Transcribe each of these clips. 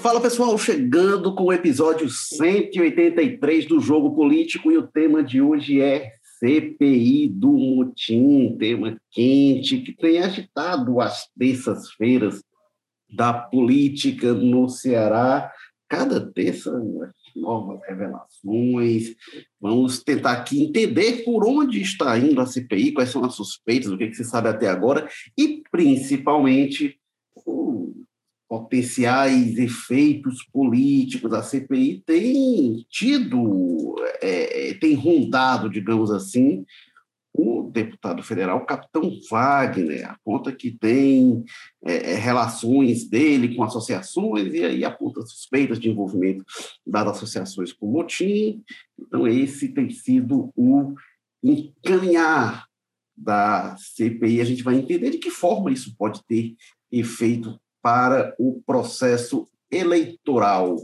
Fala pessoal, chegando com o episódio 183 do Jogo Político e o tema de hoje é CPI do Mutim, tema quente que tem agitado as terças-feiras da política no Ceará. Cada terça, novas revelações. Vamos tentar aqui entender por onde está indo a CPI, quais são as suspeitas, o que, que se sabe até agora e, principalmente, potenciais efeitos políticos. A CPI tem tido, é, tem rondado, digamos assim, o deputado federal Capitão Wagner, aponta que tem é, é, relações dele com associações e aí aponta suspeitas de envolvimento das associações com o motim. Então, esse tem sido o encaminhar da CPI. A gente vai entender de que forma isso pode ter efeito para o processo eleitoral.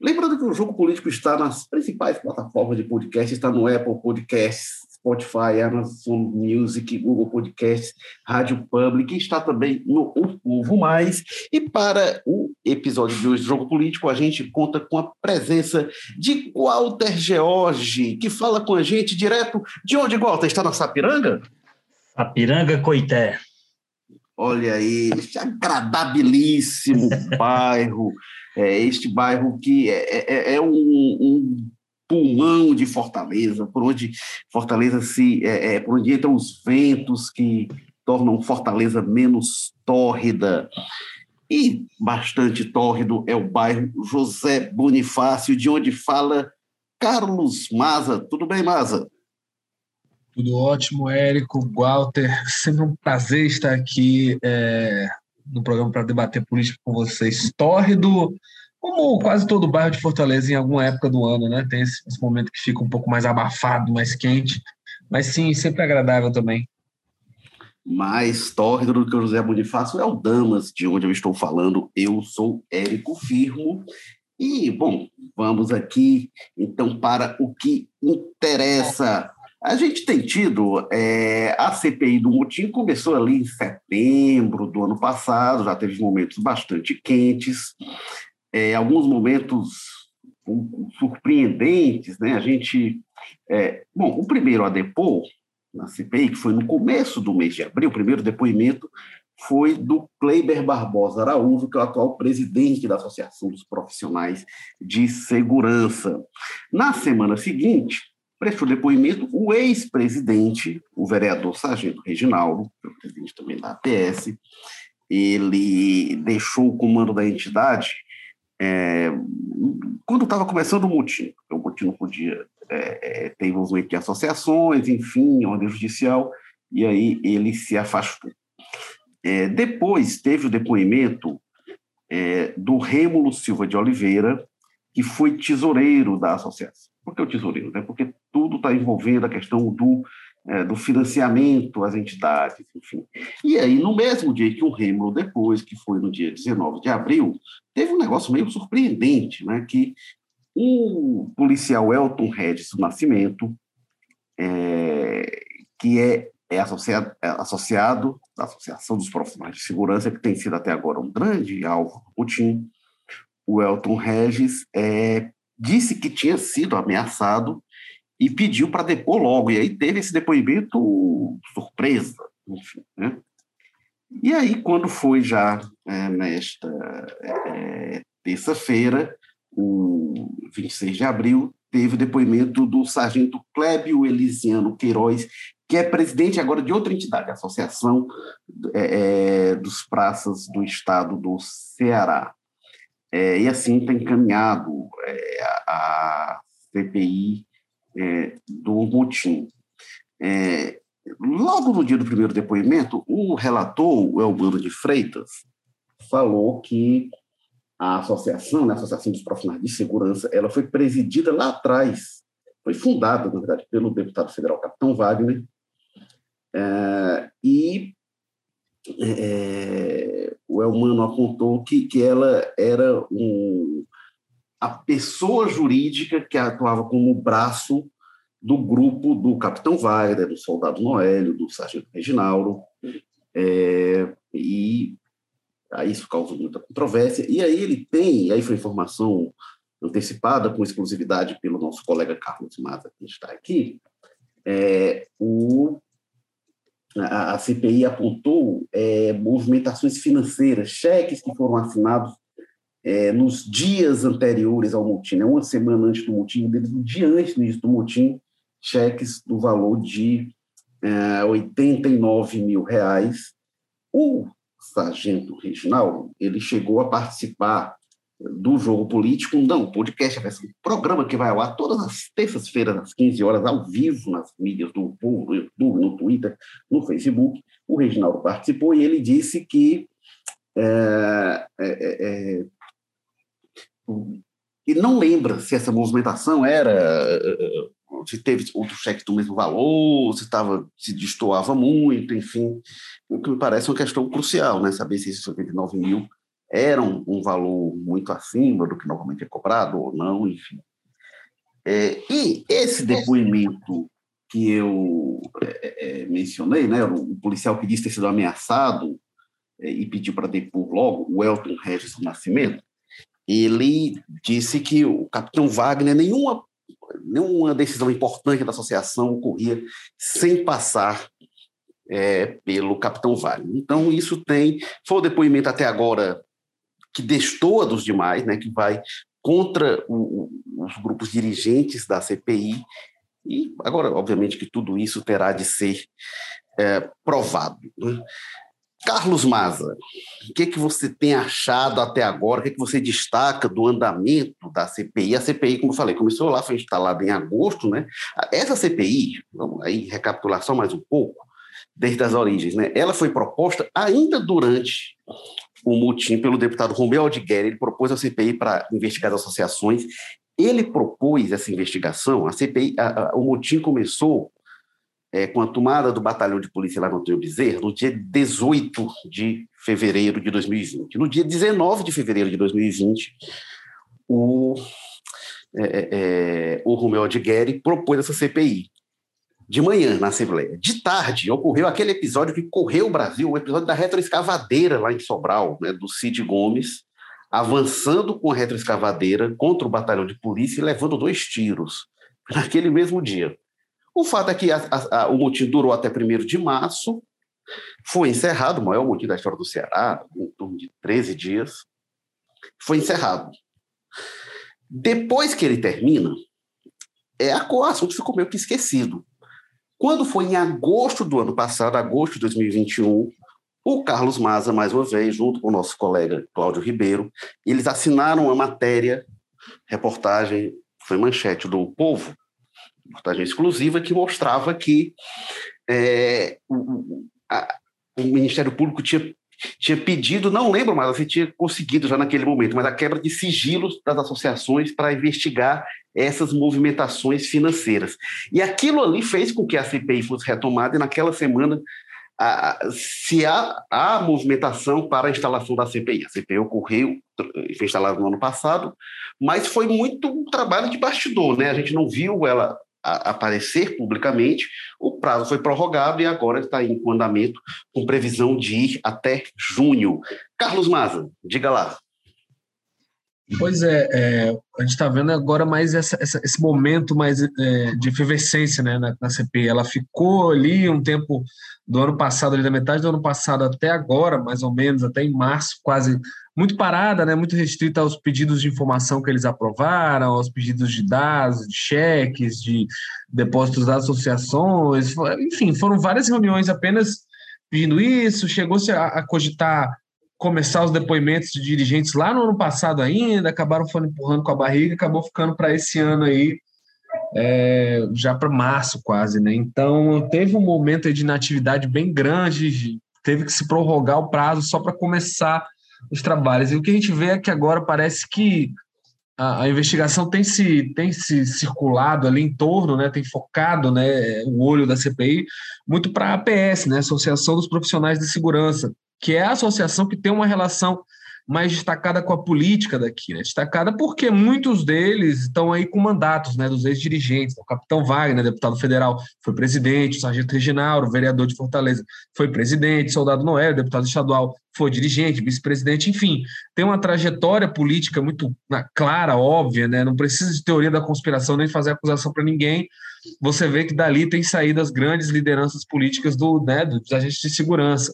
Lembrando que o Jogo Político está nas principais plataformas de podcast, está no Apple Podcasts, Spotify, Amazon Music, Google Podcasts, Rádio Public, está também no O Povo Mais. E para o episódio de hoje do Jogo Político, a gente conta com a presença de Walter George, que fala com a gente direto de onde, Walter? Está na Sapiranga? Sapiranga Coité. Olha aí, este agradabilíssimo bairro, é, este bairro que é, é, é um, um, pulmão de Fortaleza, por onde Fortaleza se, é, é, por onde entram os ventos que tornam Fortaleza menos tórrida. E bastante tórrido é o bairro José Bonifácio, de onde fala Carlos Maza. Tudo bem, Maza? Tudo ótimo, Érico, Walter. Sempre um prazer estar aqui é, no programa para debater política com vocês. Tórrido, como quase todo bairro de Fortaleza em alguma época do ano, né? Tem esse, esse momento que fica um pouco mais abafado, mais quente, mas sim, sempre agradável também. Mais tórrido do que o José Bonifácio é o Damas, de onde eu estou falando. Eu sou Érico Firmo. E, bom, vamos aqui então para o que interessa. A gente tem tido é, a CPI do motim começou ali em setembro do ano passado, já teve momentos bastante quentes, é, alguns momentos surpreendentes, né? A gente, é, bom, o primeiro a depor na CPI, que foi no começo do mês de abril, o primeiro depoimento foi do Kleiber Barbosa Araújo, que é o atual presidente da Associação dos Profissionais de Segurança. Na semana seguinte, prestou depoimento o ex-presidente, o vereador Sargento Reginaldo, presidente também da APS, ele deixou o comando da entidade é, quando estava começando o motim. O motim não podia é, é, ter envolvimento de associações, enfim, ordem judicial, e aí ele se afastou. É, depois teve o depoimento é, do Rêmulo Silva de Oliveira, que foi tesoureiro da associação. Por que o tesoureiro? Né? Porque tudo está envolvendo a questão do, é, do financiamento às entidades, enfim. E aí, no mesmo dia que o Rêmulo, depois, que foi no dia 19 de abril, teve um negócio meio surpreendente, né? que o policial Elton Regis do Nascimento, é, que é, é associado, é associado da Associação dos Profissionais de Segurança, que tem sido até agora um grande alvo do Putin, o Elton Regis é, disse que tinha sido ameaçado e pediu para depor logo. E aí teve esse depoimento surpresa, enfim, né? E aí, quando foi já é, nesta é, terça-feira, o 26 de abril, teve o depoimento do sargento Clébio Elisiano Queiroz, que é presidente agora de outra entidade, a Associação é, é dos Praças do Estado do Ceará. É, e assim tem encaminhado é, a CPI é, do motim. É, logo no dia do primeiro depoimento, o relator, o Elmano de Freitas, falou que a associação, né, a Associação dos Profissionais de Segurança, ela foi presidida lá atrás, foi fundada, na verdade, pelo deputado federal Capitão Wagner, é, e é, o Elmano apontou que, que ela era um, a pessoa jurídica que atuava como braço do grupo do Capitão Wagner, do Soldado Noélio, do Sargento Reginaldo, é, e Aí isso causou muita controvérsia. E aí ele tem, aí foi informação antecipada com exclusividade pelo nosso colega Carlos Maza, que está aqui, é, o, a, a, CPI apontou é, movimentações financeiras, cheques que foram assinados é, nos dias anteriores ao motim, né, uma semana antes do motim, deles, um dia antes do motim, cheques do valor de é, 89 mil reais. O sargento Reginaldo, ele chegou a participar do Jogo Político, não, podcast, é um programa que vai ao ar todas as terças-feiras, às 15 horas, ao vivo, nas mídias do povo, no YouTube, no Twitter, no Facebook. O Reginaldo participou e ele disse que é, é, é, é ele não lembra se essa movimentação era se teve outro cheque do mesmo valor, se estava se destoava muito, enfim, o que me parece uma questão crucial, né? Saber se esses 89 mil eram um valor muito acima do que normalmente é cobrado ou não, enfim. É, e esse depoimento que eu é, é, mencionei, né, o policial que disse ter sido ameaçado é, e pediu para depor logo, o Elton Regis Nascimento, ele disse que o capitão Wagner, nenhuma, nenhuma decisão importante da associação ocorria sem passar é, pelo capitão Wagner. Então, isso tem. Foi o depoimento até agora que destoa dos demais, né, que vai contra o, os grupos dirigentes da CPI. E agora, obviamente, que tudo isso terá de ser é, provado. Né? Carlos Maza, o que, é que você tem achado até agora? O que, é que você destaca do andamento da CPI? A CPI, como eu falei, começou lá, foi instalada em agosto, né? Essa CPI, vamos aí, recapitulação mais um pouco, desde as origens, né? Ela foi proposta ainda durante o motim pelo deputado Romeu Aldigueri, ele propôs a CPI para investigar as associações. Ele propôs essa investigação, a CPI, a, a, o motim começou é, com a tomada do batalhão de polícia lá no Antônio Bezerra, no dia 18 de fevereiro de 2020. No dia 19 de fevereiro de 2020, o, é, é, é, o Romeu Aldigueri propôs essa CPI. De manhã, na Assembleia. De tarde, ocorreu aquele episódio que correu o Brasil, o episódio da retroescavadeira lá em Sobral, né, do Cid Gomes, avançando com a retroescavadeira contra o batalhão de polícia e levando dois tiros, naquele mesmo dia. O fato é que a, a, a, o motim durou até 1 de março, foi encerrado, o maior motim da história do Ceará, em torno de 13 dias, foi encerrado. Depois que ele termina, é, o assunto ficou meio que esquecido. Quando foi em agosto do ano passado, agosto de 2021, o Carlos Maza, mais uma vez, junto com o nosso colega Cláudio Ribeiro, eles assinaram uma matéria, reportagem, foi manchete do Povo, reportagem exclusiva que mostrava que é, o, a, o Ministério Público tinha, tinha pedido, não lembro mais, se tinha conseguido já naquele momento, mas a quebra de sigilos das associações para investigar essas movimentações financeiras. E aquilo ali fez com que a CPI fosse retomada e naquela semana a, se há, há movimentação para a instalação da CPI. A CPI ocorreu, foi instalada no ano passado, mas foi muito um trabalho de bastidor, né? A gente não viu ela aparecer publicamente, o prazo foi prorrogado e agora está em andamento com previsão de ir até junho. Carlos Maza, diga lá. Pois é, é a gente está vendo agora mais essa, essa, esse momento mais é, de efervescência né, na, na CPI. Ela ficou ali um tempo do ano passado, ali da metade do ano passado até agora, mais ou menos, até em março, quase muito parada, né, muito restrita aos pedidos de informação que eles aprovaram, aos pedidos de dados, de cheques, de depósitos das associações, enfim, foram várias reuniões apenas pedindo isso, chegou-se a, a cogitar começar os depoimentos de dirigentes lá no ano passado ainda, acabaram foram empurrando com a barriga, acabou ficando para esse ano aí, é, já para março quase, né? Então teve um momento de inatividade bem grande, teve que se prorrogar o prazo só para começar os trabalhos. E o que a gente vê é que agora parece que a, a, investigação tem se, tem se circulado ali em torno, né, tem focado né, o olho da CPI muito para a APS, né, Associação dos Profissionais de Segurança, que é a associação que tem uma relação mais destacada com a política daqui, né? Destacada porque muitos deles estão aí com mandatos, né? Dos ex-dirigentes. O capitão Wagner, deputado federal, foi presidente, o sargento Reginaldo, vereador de Fortaleza, foi presidente, soldado Noel, deputado estadual, foi dirigente, vice-presidente, enfim, tem uma trajetória política muito clara, óbvia, né? Não precisa de teoria da conspiração nem fazer acusação para ninguém. Você vê que dali tem saído as grandes lideranças políticas do, né, dos agentes de segurança.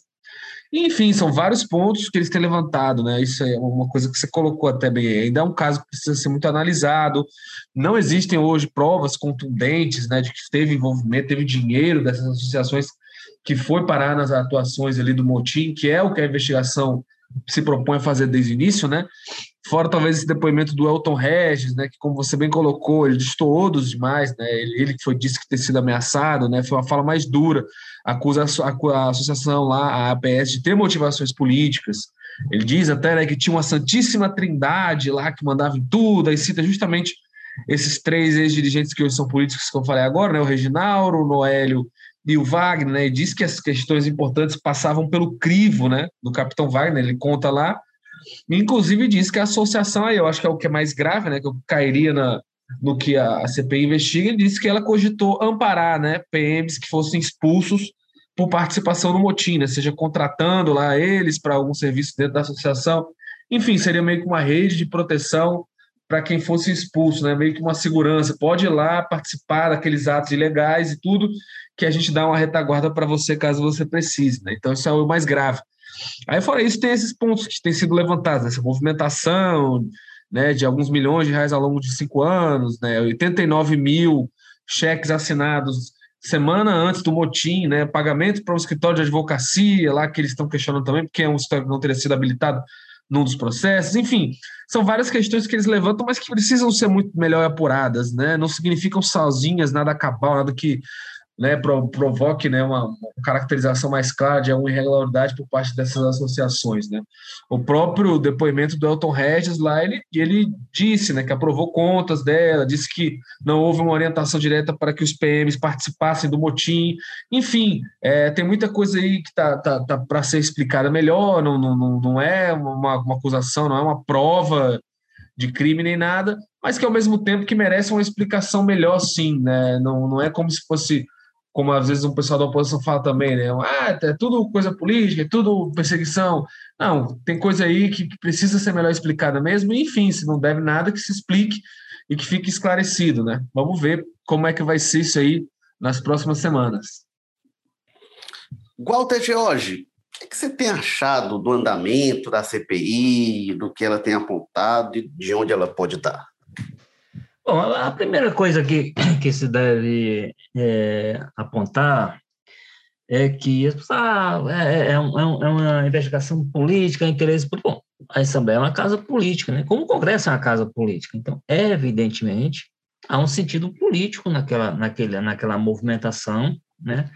Enfim, são vários pontos que eles têm levantado, né? Isso é uma coisa que você colocou até bem. Ainda é um caso que precisa ser muito analisado. Não existem hoje provas contundentes, né, de que teve envolvimento, teve dinheiro dessas associações que foi parar nas atuações ali do motim, que é o que a investigação se propõe a fazer desde o início, né? Fora talvez esse depoimento do Elton Regis, né, que como você bem colocou, ele destoou dos demais, né? Ele, ele foi disse que ter sido ameaçado, né? Foi uma fala mais dura, acusa a, a associação lá, a APS, de ter motivações políticas. Ele diz até né, que tinha uma santíssima trindade lá que mandava em tudo, aí cita justamente esses três ex-dirigentes que hoje são políticos que eu falei agora, né? O Reginaldo, o Noélio e o Wagner, né? Diz que as questões importantes passavam pelo crivo, né? Do capitão Wagner, ele conta lá Inclusive diz que a associação, aí eu acho que é o que é mais grave, né, que eu cairia na, no que a CPI investiga, disse que ela cogitou amparar né, PMs que fossem expulsos por participação no motim, né, seja contratando lá eles para algum serviço dentro da associação. Enfim, seria meio que uma rede de proteção para quem fosse expulso, né, meio que uma segurança. Pode ir lá participar daqueles atos ilegais e tudo, que a gente dá uma retaguarda para você caso você precise. Né? Então, isso é o mais grave. Aí, fora isso, tem esses pontos que têm sido levantados, essa movimentação né, de alguns milhões de reais ao longo de cinco anos, né, 89 mil cheques assinados semana antes do motim, né, pagamento para o escritório de advocacia, lá que eles estão questionando também, porque é um escritório que não teria sido habilitado num dos processos, enfim, são várias questões que eles levantam, mas que precisam ser muito melhor apuradas, né, não significam sozinhas nada cabal, nada que né, provoque né, uma, caracterização mais clara de alguma irregularidade por parte dessas associações. Né. O próprio depoimento do Elton Regis lá, ele, ele disse né, que aprovou contas dela, disse que não houve uma orientação direta para que os PMs participassem do motim. Enfim, é, tem muita coisa aí que está tá, tá para ser explicada melhor, não, não, não é uma, uma acusação, não é uma prova de crime nem nada, mas que ao mesmo tempo que merece uma explicação melhor sim, né? Não, não é como se fosse como às vezes o pessoal da oposição fala também, né? Ah, é tudo coisa política, é tudo perseguição. Não, tem coisa aí que, precisa ser melhor explicada mesmo, e, enfim, se não deve nada, que se explique e que fique esclarecido, né? Vamos ver como é que vai ser isso aí nas próximas semanas. Walter George, o que você tem achado do andamento da CPI, do que ela tem apontado e de onde ela pode dar? Bom, a primeira coisa que, que se deve é, apontar é que ah, é, é, é, uma investigação política, interesse Bom, a Assembleia é uma casa política, né? como o Congresso é uma casa política. Então, evidentemente, há um sentido político naquela, naquele, naquela movimentação, né?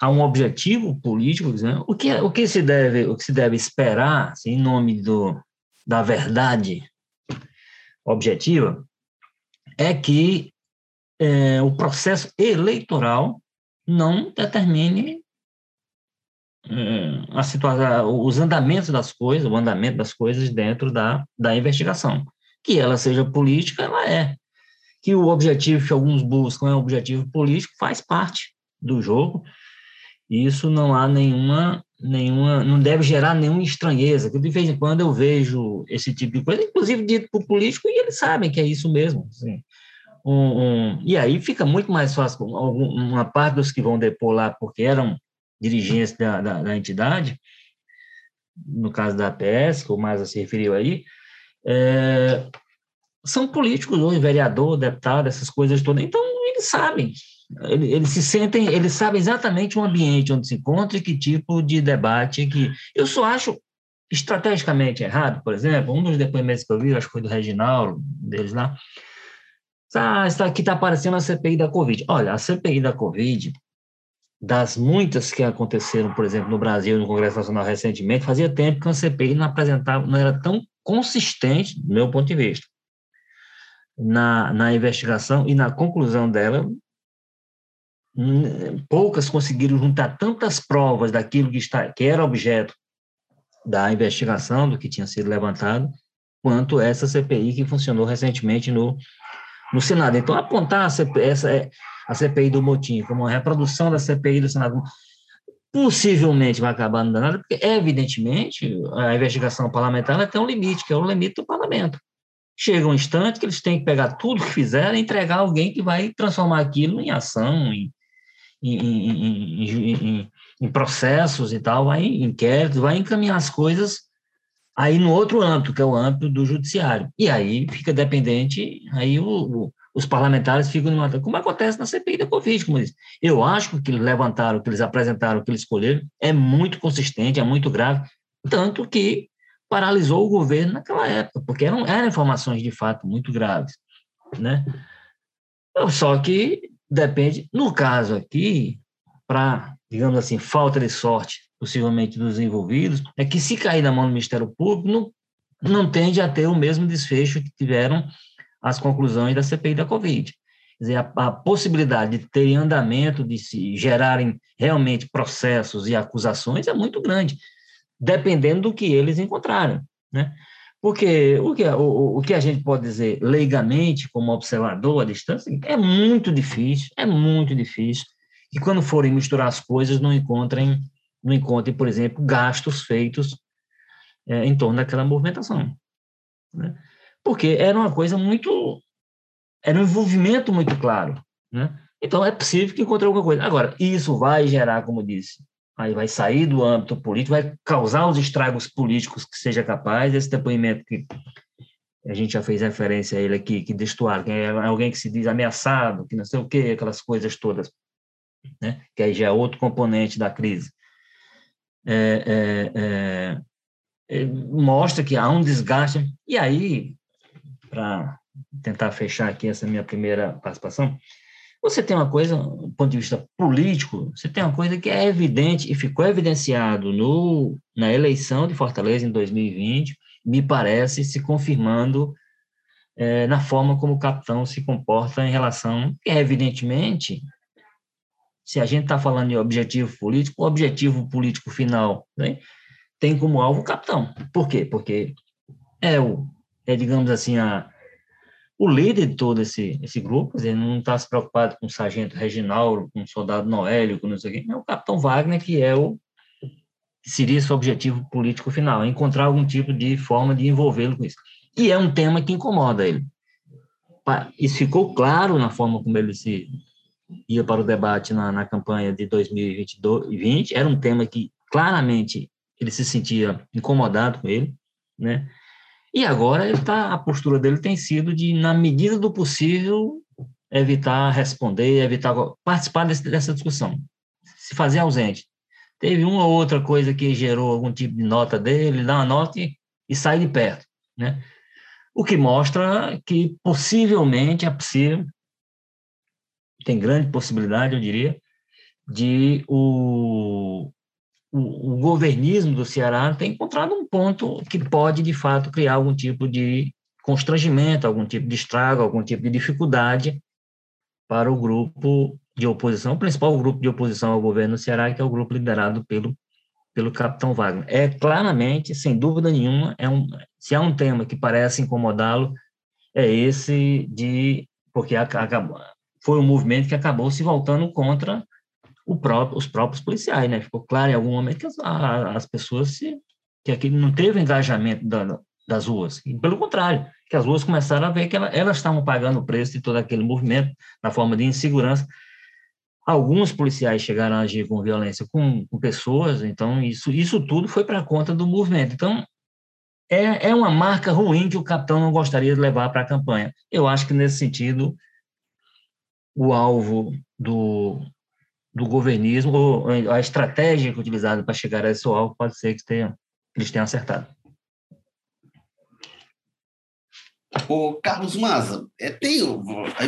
há um objetivo político. Né? O, que, o, que se deve, o que se deve esperar, assim, em nome do, da verdade objetiva, é que é, o processo eleitoral não determine é, a situação, os andamentos das coisas, o andamento das coisas dentro da, da investigação. Que ela seja política, ela é. Que o objetivo que alguns buscam é um objetivo político, faz parte do jogo. Isso não há nenhuma, nenhuma, não deve gerar nenhuma estranheza. Que de vez em quando eu vejo esse tipo de coisa, inclusive dito por político, e eles sabem que é isso mesmo. Assim um, um, e aí fica muito mais fácil, uma parte dos que vão depor lá, porque eram dirigentes da, da, da entidade, no caso da APS, que o Maza se referiu aí, é, são políticos hoje, vereador, deputado, essas coisas todas. Então, eles sabem, eles, se sentem, eles sabem exatamente o ambiente onde se encontra e que tipo de debate que. Eu só acho estrategicamente errado, por exemplo, um dos depoimentos que eu vi, acho que foi do Reginaldo, deles lá, ah, isso aqui está aparecendo a CPI da Covid. Olha, a CPI da Covid, das muitas que aconteceram, por exemplo, no Brasil, no Congresso Nacional recentemente, fazia tempo que a CPI não apresentava, não era tão consistente, do meu ponto de vista, na, na investigação e na conclusão dela. Poucas conseguiram juntar tantas provas daquilo que, está, que era objeto da investigação do que tinha sido levantado, quanto essa CPI que funcionou recentemente no, no Senado. Então, apontar a CPI, essa, a CPI do motim como uma reprodução da CPI do Senado possivelmente vai acabar não dando nada, porque, evidentemente, a investigação parlamentar tem um limite, que é o limite do parlamento. Chega um instante que eles têm que pegar tudo que fizeram e entregar alguém que vai transformar aquilo em ação, em, em, em, em processos e tal, vai em inquéritos, vai encaminhar as coisas aí no outro âmbito, que é o âmbito do judiciário. E aí fica dependente, aí o, o os parlamentares ficam numa. Como acontece na CPI da Covid, como eu disse. Eu acho que o que eles levantaram, o que eles apresentaram, o que eles escolheram é muito consistente, é muito grave, tanto que paralisou o governo naquela época, porque eram, eram informações de fato muito graves. Né? Só que depende, no caso aqui, para, digamos assim, falta de sorte, possivelmente dos envolvidos, é que se cair na mão do Ministério Público, não, não tende a ter o mesmo desfecho que tiveram as conclusões da CPI da Covid. Quer dizer, a, a possibilidade de ter andamento, de se gerarem realmente processos e acusações é muito grande, dependendo do que eles encontraram, né? Porque o que, o, o que a gente pode dizer leigamente, como observador à distância, é muito difícil, é muito difícil, que quando forem misturar as coisas não encontrem, não encontrem, por exemplo, gastos feitos é, em torno daquela movimentação. Né? porque era uma coisa muito. Era um envolvimento muito claro. Né? Então, é possível que encontre alguma coisa. Agora, isso vai gerar, como disse, aí vai sair do âmbito político, vai causar os estragos políticos que seja capaz. Esse depoimento que a gente já fez referência a ele aqui, que destoar, que é alguém que se diz ameaçado, que não sei o quê, aquelas coisas todas, né? que aí já é outro componente da crise. É, é, é, é mostra que há um desgaste, e aí para tentar fechar aqui essa minha primeira participação, você tem uma coisa, do ponto de vista político, você tem uma coisa que é evidente e ficou evidenciado no, na eleição de Fortaleza em 2020, me parece se confirmando é, na forma como o capitão se comporta em relação, é evidentemente, se a gente está falando de objetivo político, o objetivo político final né, tem como alvo o capitão. Por quê? Porque é o é, digamos assim, a, o líder de todo esse, esse grupo, ele não está se preocupado com o sargento Reginaldo, com o soldado Noélio, com não sei o quê, é o capitão Wagner, que é o que seria seu objetivo político final, é encontrar algum tipo de forma de envolvê-lo com isso. E é um tema que incomoda ele. Isso ficou claro na forma como ele se ia para o debate na, na campanha de 2020, era um tema que claramente ele se sentia incomodado com ele, né? E agora ele tá, a postura dele tem sido de, na medida do possível, evitar responder, evitar participar desse, dessa discussão, se fazer ausente. Teve uma ou outra coisa que gerou algum tipo de nota dele, dá uma nota e, e sai de perto, né? O que mostra que possivelmente é possível, tem grande possibilidade, eu diria, de o, o, o, governismo do Ceará tem encontrado um ponto que pode, de fato, criar algum tipo de constrangimento, algum tipo de estrago, algum tipo de dificuldade para o grupo de oposição, o principal grupo de oposição ao governo do Ceará, que é o grupo liderado pelo, pelo capitão Wagner. É claramente, sem dúvida nenhuma, é um, se há um tema que parece incomodá-lo, é esse de. porque acabou, foi um movimento que acabou se voltando contra próprio, os próprios policiais, né? Ficou claro em algum momento que as, as pessoas se, que aqui não teve engajamento da, das ruas, e pelo contrário, que as ruas começaram a ver que ela, elas estavam pagando o preço de todo aquele movimento na forma de insegurança. Alguns policiais chegaram a agir com violência com, com pessoas, então isso, isso tudo foi para conta do movimento. Então, é, é uma marca ruim que o capitão não gostaria de levar para a campanha. Eu acho que, nesse sentido, o alvo do, do governismo, a estratégia utilizada para chegar a esse alvo pode ser que tenha, eles tenham acertado. O Carlos Maza, é, tem,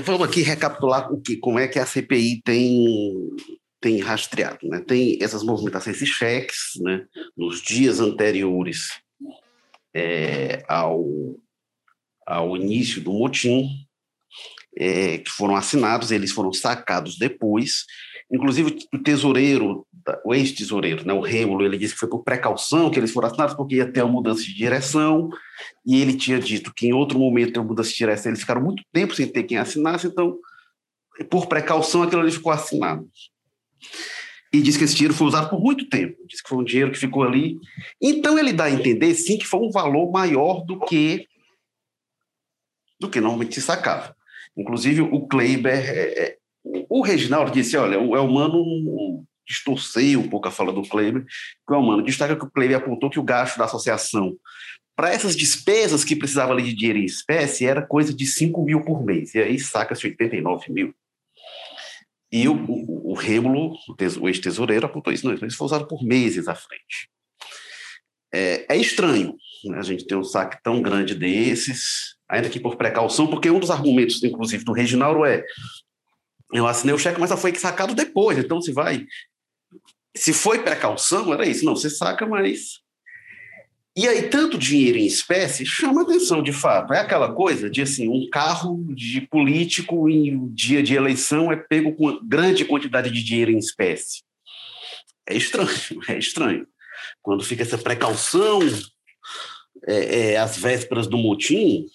vamos aqui recapitular o que, como é que a CPI tem, tem rastreado. Né? Tem essas movimentações, esses cheques, né? nos dias anteriores é, ao, ao início do motim, é, que foram assinados, eles foram sacados depois, Inclusive, o tesoureiro, o ex-tesoureiro, né, o Rêmulo, ele disse que foi por precaução que eles foram assinados, porque ia ter uma mudança de direção, e ele tinha dito que em outro momento uma mudança de direção, eles ficaram muito tempo sem ter quem assinasse, então, por precaução, aquilo ali ficou assinado. E diz que esse dinheiro foi usado por muito tempo, diz que foi um dinheiro que ficou ali. Então, ele dá a entender, sim, que foi um valor maior do que do que normalmente se sacava. Inclusive, o Kleiber, é, o Reginaldo disse, olha, o Elmano distorceu um pouco a fala do Kleiber, que o Elmano destaca que o Kleiber apontou que o gasto da associação para essas despesas que precisava de dinheiro em espécie era coisa de 5 mil por mês, e aí saca-se 89 mil. E o, o, o Rêmulo, o ex-tesoureiro, apontou isso, não, isso foi usado por meses à frente. É, é estranho né, a gente ter um saque tão grande desses, ainda que por precaução, porque um dos argumentos, inclusive, do Reginaldo é eu assinei o cheque, mas só foi sacado depois, então se vai... Se foi precaução, era isso. Não, você saca, mas... E aí, tanto dinheiro em espécie chama atenção, de fato. É aquela coisa de, assim, um carro de político em dia de eleição é pego com grande quantidade de dinheiro em espécie. É estranho, é estranho. Quando fica essa precaução é, é, às vésperas do motim,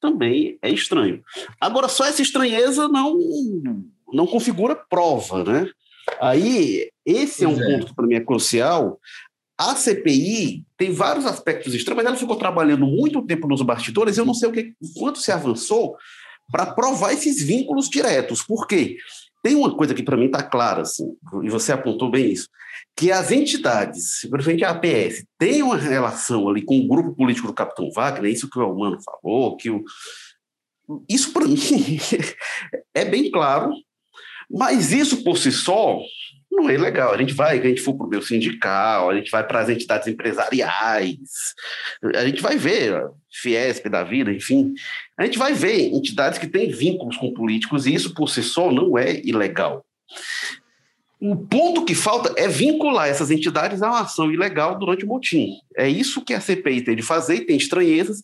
também é estranho. Agora, só essa estranheza não, não configura prova, né? Aí, esse é um é. ponto que para mim é crucial. A CPI tem vários aspectos estranhos, mas ela ficou trabalhando muito tempo nos bastidores, eu não sei o que, quanto se avançou para provar esses vínculos diretos. Por quê? Tem uma coisa que para mim está clara, assim, e você apontou bem isso, que as entidades, principalmente a APS, têm uma relação ali com o grupo político do Capitão Wagner, isso que o Elmano falou, que o... isso para mim é bem claro, mas isso por si só não é legal. A gente vai, a gente for para o meu sindical, a gente vai para as entidades empresariais, a gente vai ver, Fiesp da vida, enfim, a gente vai ver entidades que têm vínculos com políticos e isso por si só não é ilegal. O ponto que falta é vincular essas entidades a uma ação ilegal durante o motim. É isso que a CPI tem de fazer, tem estranhezas,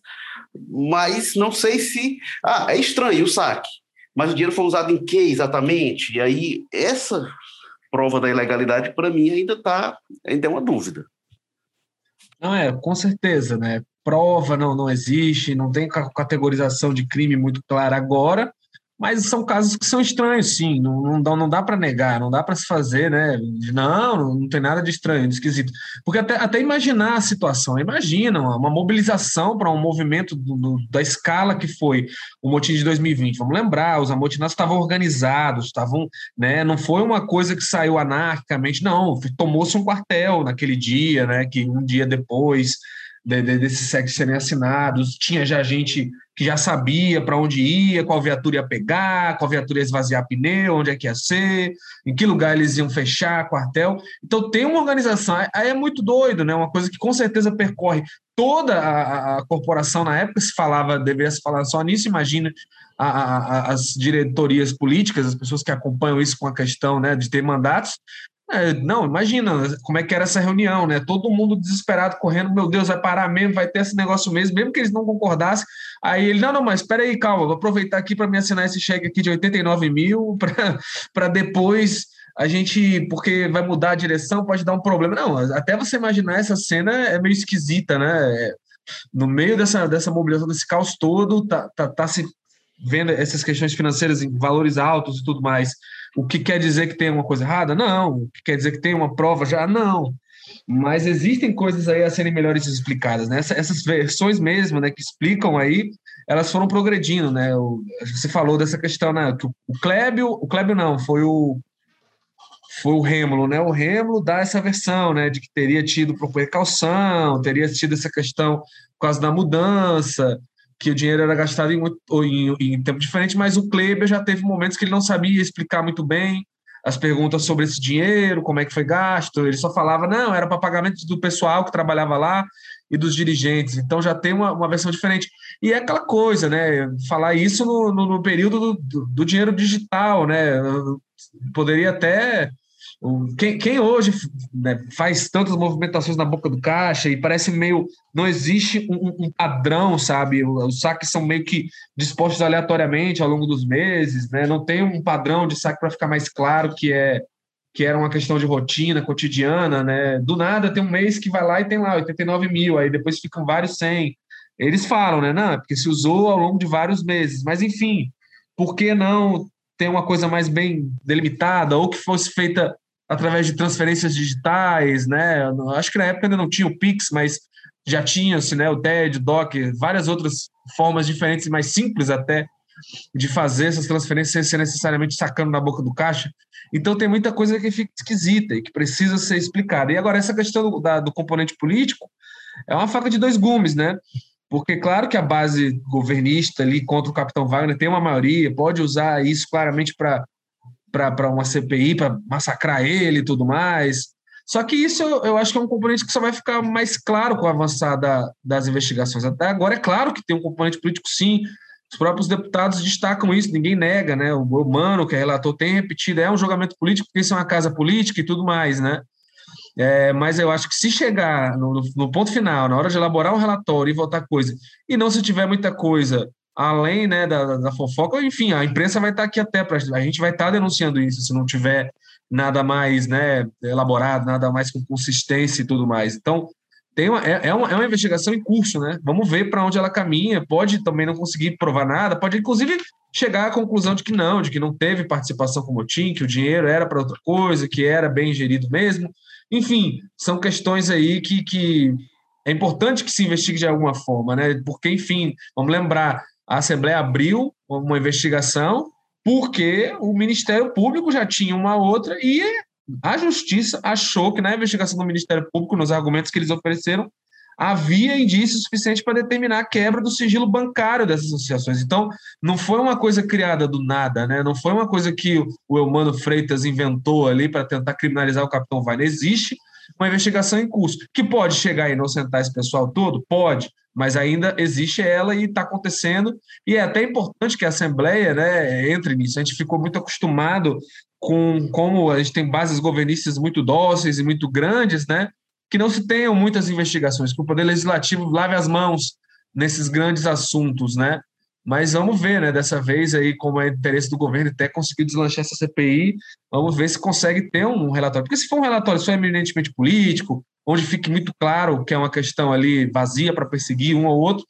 mas não sei se. Ah, é estranho o saque, mas o dinheiro foi usado em que exatamente? E aí, essa prova da ilegalidade, para mim, ainda está, ainda é uma dúvida. Não é, com certeza, né? Prova não, não existe, não tem categorização de crime muito clara agora, mas são casos que são estranhos, sim, não, não dá, não dá para negar, não dá para se fazer, né? Não, não tem nada de estranho, de esquisito. Porque até, até imaginar a situação, imagina uma, uma mobilização para um movimento do, do, da escala que foi o motim de 2020. Vamos lembrar, os amotinados estavam organizados, estavam, né? Não foi uma coisa que saiu anarquicamente, não, tomou-se um quartel naquele dia, né? Que um dia depois de, de, desses sexos serem assinados, tinha já gente que já sabia para onde ia, qual viatura ia pegar, qual viatura ia esvaziar pneu, onde é que ia ser, em que lugar eles iam fechar quartel. Então tem uma organização, aí é muito doido, né? Uma coisa que com certeza percorre toda a, a corporação. Na época, se falava, deveria se falar só nisso, imagina a, a, as diretorias políticas, as pessoas que acompanham isso com a questão né, de ter mandatos, é, não, imagina como é que era essa reunião, né? Todo mundo desesperado, correndo, meu Deus, vai parar mesmo, vai ter esse negócio mesmo, mesmo que eles não concordassem. Aí ele, não, não, mas espera aí, calma, vou aproveitar aqui para me assinar esse cheque aqui de 89 mil, para depois a gente, porque vai mudar a direção, pode dar um problema. Não, até você imaginar essa cena é meio esquisita, né? No meio dessa, dessa mobilização, desse caos todo, tá, tá, tá se vendo essas questões financeiras em valores altos e tudo mais o que quer dizer que tem uma coisa errada? Não. O que quer dizer que tem uma prova já? Não. Mas existem coisas aí a serem melhores explicadas, né? Essas versões mesmo, né, que explicam aí, elas foram progredindo, né? Você falou dessa questão, né? Que o Clébio, o Clébio não, foi o foi o Rêmulo, né? O Rêmulo dá essa versão, né, de que teria tido precaução, teria tido essa questão por causa da mudança, que o dinheiro era gastado em, em, em tempo diferente, mas o Kleber já teve momentos que ele não sabia explicar muito bem as perguntas sobre esse dinheiro, como é que foi gasto, ele só falava, não, era para pagamento do pessoal que trabalhava lá e dos dirigentes, então já tem uma, uma versão diferente. E é aquela coisa, né, falar isso no, no, no período do, do, do, dinheiro digital, né, poderia até quem, quem hoje né, faz tantas movimentações na boca do caixa e parece meio. Não existe um, um padrão, sabe? Os saques são meio que dispostos aleatoriamente ao longo dos meses, né? Não tem um padrão de saque para ficar mais claro que é que era uma questão de rotina cotidiana, né? Do nada tem um mês que vai lá e tem lá 89 mil, aí depois ficam vários 100. Eles falam, né? Não, é porque se usou ao longo de vários meses. Mas, enfim, por que não ter uma coisa mais bem delimitada ou que fosse feita através de transferências digitais, né? Acho que na época ainda não tinha o Pix, mas já tinha-se, né? O TED, o DOC, várias outras formas diferentes mais simples até de fazer essas transferências sem ser necessariamente sacando na boca do caixa. Então tem muita coisa que fica esquisita e que precisa ser explicada. E agora essa questão do, da, do componente político é uma faca de dois gumes, né? Porque claro que a base governista ali contra o capitão Wagner tem uma maioria, pode usar isso claramente para para uma CPI, para massacrar ele e tudo mais. Só que isso eu acho que é um componente que só vai ficar mais claro com o avançar da, das investigações. Até agora é claro que tem um componente político, sim, os próprios deputados destacam isso, ninguém nega, né? O Mano, que é relator, tem repetido, é um julgamento político, porque isso é uma casa política e tudo mais, né? É, mas eu acho que se chegar no, no, ponto final, na hora de elaborar um relatório e votar coisa, e não se tiver muita coisa além né, da, da fofoca, enfim, a imprensa vai estar aqui até para a gente vai estar denunciando isso se não tiver nada mais né, elaborado, nada mais com consistência e tudo mais. Então, tem uma, é, é, uma, é uma investigação em curso, né? Vamos ver para onde ela caminha. Pode também não conseguir provar nada, pode inclusive chegar à conclusão de que não, de que não teve participação com o motim, que o dinheiro era para outra coisa, que era bem gerido mesmo. Enfim, são questões aí que, que é importante que se investigue de alguma forma, né? Porque, enfim, vamos lembrar, a Assembleia abriu uma investigação porque o Ministério Público já tinha uma outra e a justiça achou que na investigação do Ministério Público, nos argumentos que eles ofereceram, havia indício suficiente para determinar a quebra do sigilo bancário dessas associações. Então, não foi uma coisa criada do nada, né? não foi uma coisa que o Eumano Freitas inventou ali para tentar criminalizar o Capitão Wagner. Existe uma investigação em curso, que pode chegar a inocentar esse pessoal todo? Pode, mas ainda existe ela e está acontecendo, e é até importante que a Assembleia né, entre nisso. A gente ficou muito acostumado com como a gente tem bases governistas muito dóceis e muito grandes, né? Que não se tenham muitas investigações, que o Poder Legislativo lave as mãos nesses grandes assuntos, né? Mas vamos ver, né? Dessa vez aí, como é interesse do governo até conseguir deslanchar essa CPI, vamos ver se consegue ter um relatório. Porque se for um relatório só eminentemente político, onde fique muito claro que é uma questão ali vazia para perseguir um ou outro,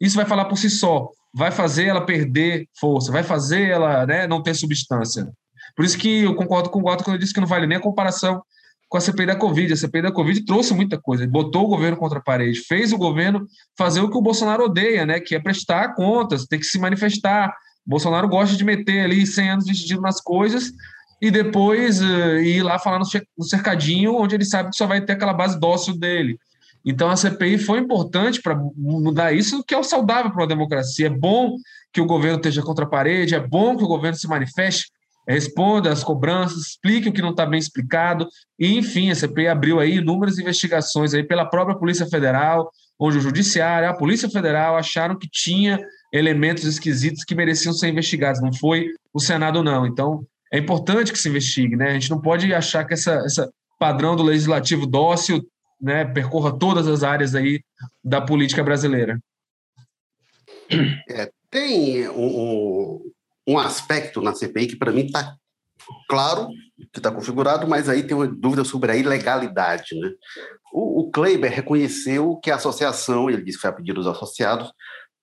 isso vai falar por si só. Vai fazer ela perder força, vai fazer ela né, não ter substância. Por isso que eu concordo com o Goto quando ele disse que não vale nem a comparação com a CPI da Covid. A CPI da Covid trouxe muita coisa, botou o governo contra a parede, fez o governo fazer o que o Bolsonaro odeia, né? que é prestar contas, ter que se manifestar. O Bolsonaro gosta de meter ali 100 anos de nas coisas e depois uh, ir lá falar no cercadinho, onde ele sabe que só vai ter aquela base dócil dele. Então a CPI foi importante para mudar isso, que é o saudável para uma democracia. É bom que o governo esteja contra a parede, é bom que o governo se manifeste, responda às cobranças, explique o que não está bem explicado, e enfim, a CPI abriu aí inúmeras investigações aí pela própria Polícia Federal, onde o Judiciário, a Polícia Federal acharam que tinha elementos esquisitos que mereciam ser investigados, não foi o Senado não. Então, é importante que se investigue, né? A gente não pode achar que essa, essa padrão do legislativo dócil né, percorra todas as áreas aí da política brasileira. É, tem um, um aspecto na CPI que, para mim, está claro que está configurado, mas aí tem uma dúvida sobre a ilegalidade. Né? O, o Kleiber reconheceu que a associação, ele disse que foi a pedido dos associados,